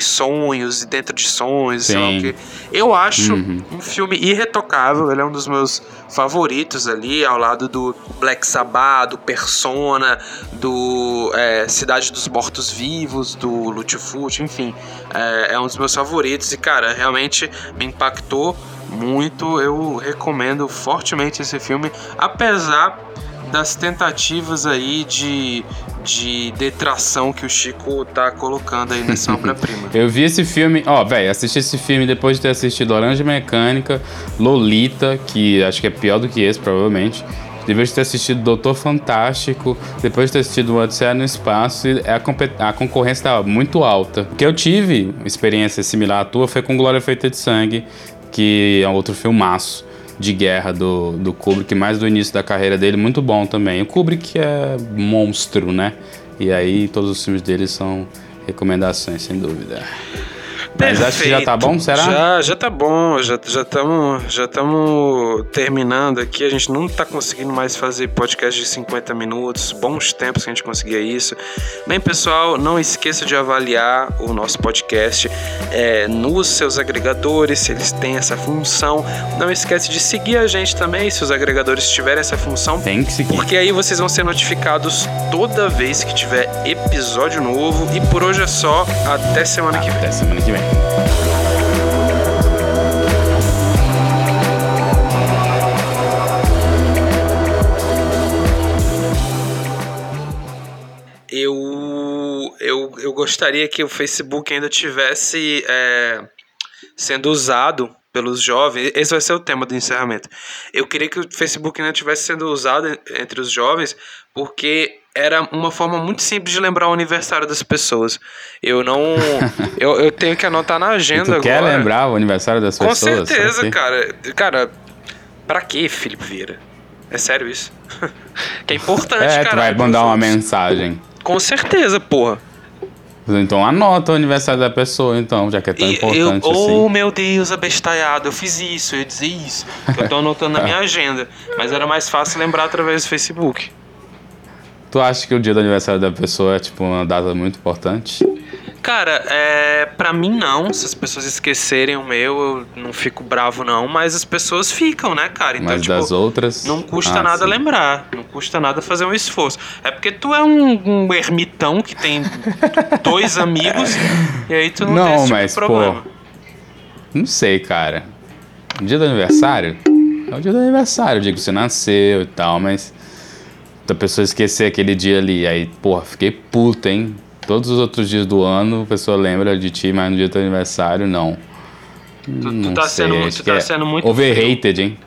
sonhos e dentro de sonhos, sei lá o quê. Eu acho uhum. um filme irretocável, ele é um dos meus favoritos ali, ao lado do Black Sabbath, do Persona, do é, Cidade dos Mortos Vivos, do Lutfoot, enfim. É, é um dos meus favoritos e, cara, realmente me impactou muito. Eu recomendo fortemente esse filme, apesar das tentativas aí de, de detração que o Chico tá colocando aí nessa obra-prima. Eu vi esse filme, ó, velho, assisti esse filme depois de ter assistido Orange Mecânica, Lolita, que acho que é pior do que esse, provavelmente. Depois de ter assistido Doutor Fantástico, depois de ter assistido O Odisseia no Espaço, a, a concorrência estava muito alta. O que eu tive experiência similar à tua foi com Glória Feita de Sangue, que é outro filmaço de guerra do, do Kubrick, mais do início da carreira dele, muito bom também. O Kubrick é monstro, né? E aí todos os filmes dele são recomendações, sem dúvida. Mas acho que já tá bom, será? Já, já tá bom. Já estamos já já terminando aqui. A gente não tá conseguindo mais fazer podcast de 50 minutos. Bons tempos que a gente conseguia isso. Bem, pessoal, não esqueça de avaliar o nosso podcast é, nos seus agregadores, se eles têm essa função. Não esquece de seguir a gente também, se os agregadores tiverem essa função. Tem que seguir. Porque aí vocês vão ser notificados toda vez que tiver episódio novo. E por hoje é só. Até semana que vem. Até semana que vem. Eu, eu, eu gostaria que o Facebook ainda tivesse é, sendo usado pelos jovens. Esse vai ser o tema do encerramento. Eu queria que o Facebook ainda tivesse sendo usado entre os jovens, porque era uma forma muito simples de lembrar o aniversário das pessoas. Eu não. eu, eu tenho que anotar na agenda tu agora. Quer lembrar o aniversário das Com pessoas? Com certeza, cara. Cara, pra que, Felipe Vieira? É sério isso? que é importante, é, cara. Tu vai mandar uma mensagem. Com certeza, porra. Então anota o aniversário da pessoa, então, já que é tão e, importante eu, assim. Oh, meu Deus, abestalhado, eu fiz isso, eu dizer isso. Eu tô anotando na minha agenda. Mas era mais fácil lembrar através do Facebook. Tu acha que o dia do aniversário da pessoa é tipo uma data muito importante? Cara, é, pra mim não. Se as pessoas esquecerem o meu, eu não fico bravo, não. Mas as pessoas ficam, né, cara? Então, mas tipo, das outras. Não custa ah, nada sim. lembrar. Não custa nada fazer um esforço. É porque tu é um, um ermitão que tem dois amigos e aí tu não, não tem esse tipo mas, problema. Pô, não sei, cara. O dia do aniversário? É o dia do aniversário, o dia que você nasceu e tal, mas da pessoa esquecer aquele dia ali. Aí, porra, fiquei puto, hein? Todos os outros dias do ano a pessoa lembra de ti, mas no dia do teu aniversário, não. Tu, tu tá, sei, sendo, tu tá é sendo muito. Overrated, hein?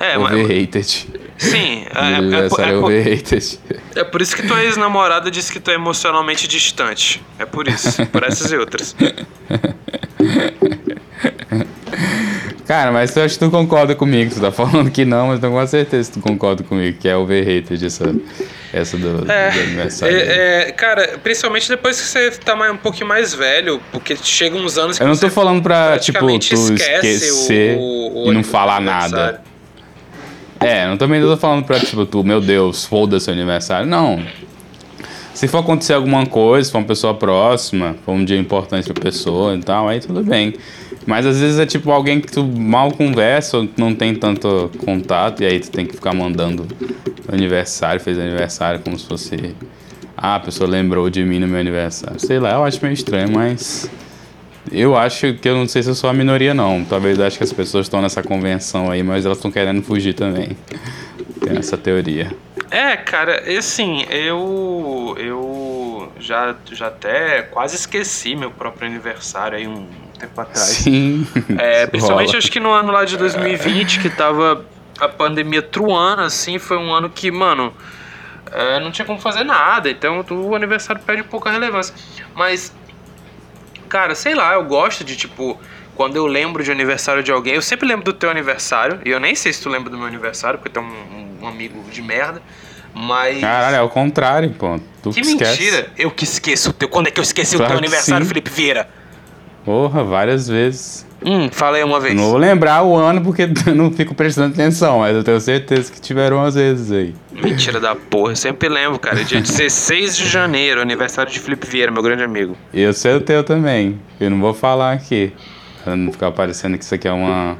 É, overrated. Sim, é, é, é, overrated. É por isso que tua ex-namorada disse que tu é emocionalmente distante. É por isso, por essas e outras. Cara, mas eu acho que tu concorda comigo. Tu tá falando que não, mas tenho com certeza que tu concorda comigo, que é overrated essa, essa do, é, do aniversário. É, é, cara, principalmente depois que você tá mais, um pouquinho mais velho, porque chega uns anos que Eu não tô falando pra, tipo, tu esquecer o, o, e não falar nada. É, não também tô falando pra, tipo, tu, meu Deus, foda-se o aniversário. Não. Se for acontecer alguma coisa, se for uma pessoa próxima, for um dia importante pra pessoa e tal, aí tudo bem. Mas às vezes é tipo alguém que tu mal conversa, ou não tem tanto contato, e aí tu tem que ficar mandando aniversário, fez aniversário como se fosse. Ah, a pessoa lembrou de mim no meu aniversário. Sei lá, eu acho meio estranho, mas. Eu acho que eu não sei se eu sou a minoria, não. Talvez eu acho que as pessoas estão nessa convenção aí, mas elas estão querendo fugir também. Tem essa teoria. É, cara, assim, eu. Eu já, já até quase esqueci meu próprio aniversário aí um tempo atrás. Sim. É, principalmente rola. acho que no ano lá de 2020, que tava a pandemia truando, assim, foi um ano que, mano, é, não tinha como fazer nada. Então o aniversário perde pouca relevância. Mas, cara, sei lá, eu gosto de, tipo, quando eu lembro de aniversário de alguém, eu sempre lembro do teu aniversário. E eu nem sei se tu lembra do meu aniversário, porque tu é um, um amigo de merda. Mas. Caralho, é o contrário, pô. Tu que mentira! Eu que esqueço o teu. Quando é que eu esqueci claro o teu aniversário, Felipe Vieira? Porra, várias vezes. Hum, falei uma vez. não vou lembrar o ano porque eu não fico prestando atenção, mas eu tenho certeza que tiveram umas vezes aí. Mentira da porra, eu sempre lembro, cara. Dia 16 de janeiro, aniversário de Felipe Vieira, meu grande amigo. E eu sei o teu também. Eu não vou falar aqui. Pra não ficar parecendo que isso aqui é uma.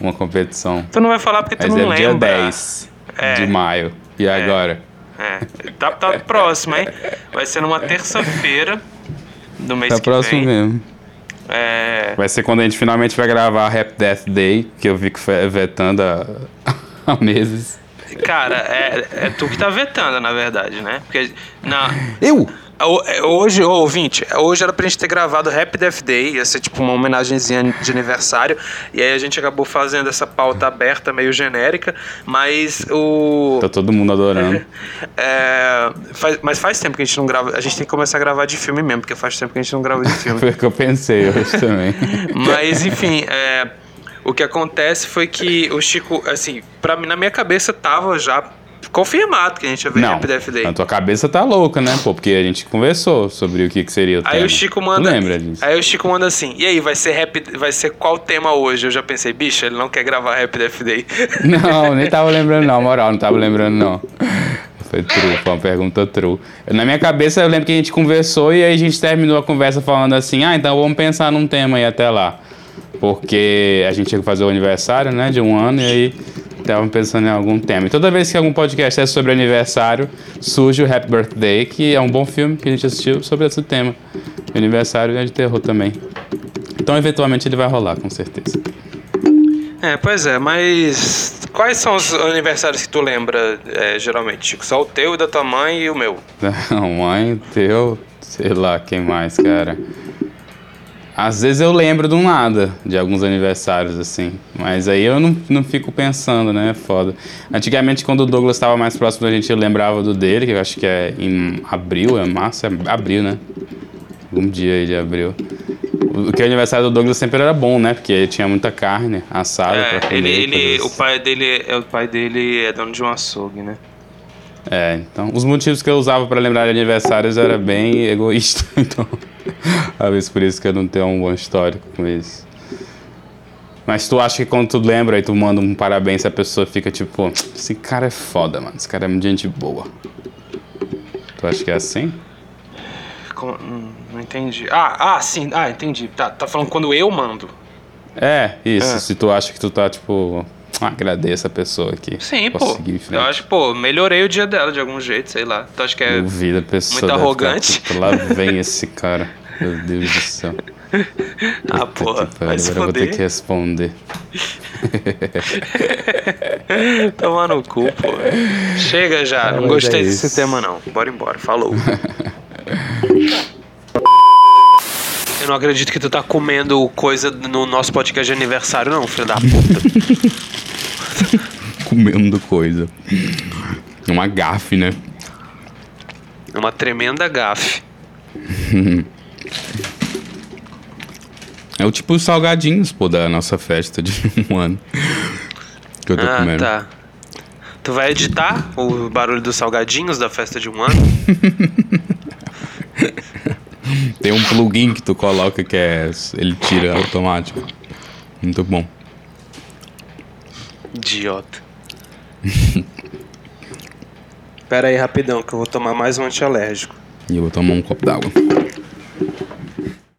Uma competição. Tu não vai falar porque tu mas não é lembra. dia 10 é. de maio. E é. agora? É. Tá, tá próximo, hein? Vai ser numa terça-feira do mês tá que próximo vem. mesmo. É... Vai ser quando a gente finalmente vai gravar Rap Death Day, que eu vi que foi vetando há, há meses. Cara, é, é tu que tá vetando, na verdade, né? Porque. Na... Eu? É, hoje, ô, ouvinte, hoje era pra gente ter gravado Rap Death Day, ia ser tipo uma homenagenzinha de aniversário, e aí a gente acabou fazendo essa pauta aberta, meio genérica, mas o... Tá todo mundo adorando. É, faz, mas faz tempo que a gente não grava, a gente tem que começar a gravar de filme mesmo, porque faz tempo que a gente não grava de filme. foi o que eu pensei hoje também. mas, enfim, é, o que acontece foi que o Chico, assim, pra mim, na minha cabeça tava já confirmado que a gente ia ver não, Rap A tua cabeça tá louca, né, pô? Porque a gente conversou sobre o que, que seria o aí tema. O Chico manda, lembra disso? Aí o Chico manda assim, e aí, vai ser rap, vai ser qual tema hoje? Eu já pensei, bicho, ele não quer gravar Rap Death Day. Não, nem tava lembrando não, moral, não tava lembrando não. Foi true, foi uma pergunta true. Na minha cabeça eu lembro que a gente conversou e aí a gente terminou a conversa falando assim, ah, então vamos pensar num tema aí até lá. Porque a gente tinha que fazer o aniversário, né, de um ano, e aí estavam pensando em algum tema. E toda vez que algum podcast é sobre aniversário, surge o Happy Birthday, que é um bom filme que a gente assistiu sobre esse tema. aniversário é de terror também. Então, eventualmente, ele vai rolar, com certeza. É, pois é, mas quais são os aniversários que tu lembra, é, geralmente, Chico? Só o teu, da tua mãe e o meu? Não, mãe, teu, sei lá, quem mais, cara. Às vezes eu lembro do nada, de alguns aniversários, assim. Mas aí eu não, não fico pensando, né? É foda. Antigamente, quando o Douglas estava mais próximo da gente, eu lembrava do dele, que eu acho que é em abril, é março, é abril, né? Um dia aí de abril. O que o aniversário do Douglas sempre era bom, né? Porque tinha muita carne assada é, pra comer. Ele, ele, o pai dele, é, o pai dele é dono de um açougue, né? É, então, os motivos que eu usava para lembrar de aniversários era bem egoísta, então, talvez por isso que eu não tenho um bom histórico com isso. Mas tu acha que quando tu lembra e tu manda um parabéns, a pessoa fica tipo, esse cara é foda, mano, esse cara é gente boa. Tu acha que é assim? Como, hum, não entendi. Ah, ah, sim, ah, entendi. Tá, tá falando quando eu mando. É, isso. É. Se tu acha que tu tá, tipo, agradeço a pessoa aqui. Sim, pô. Eu acho que, pô, melhorei o dia dela de algum jeito, sei lá. Então acho que é Duvida, pessoa muito arrogante. Ficar, tipo, lá vem esse cara. Meu Deus do céu. Ah, porra. Se Agora eu vou ter que responder. Tomar no cu, pô. Chega já. não gostei é desse tema, não. Bora embora. Falou. Não acredito que tu tá comendo coisa no nosso podcast de aniversário, não, filho da puta. comendo coisa. Uma gafe, né? Uma tremenda gafe. é o tipo os salgadinhos, pô, da nossa festa de um ano. Que eu tô ah, comendo. tá. Tu vai editar o barulho dos salgadinhos da festa de um ano? Tem um plugin que tu coloca que é. Ele tira automático. Muito bom. Idiota. Pera aí, rapidão, que eu vou tomar mais um antialérgico. E eu vou tomar um copo d'água.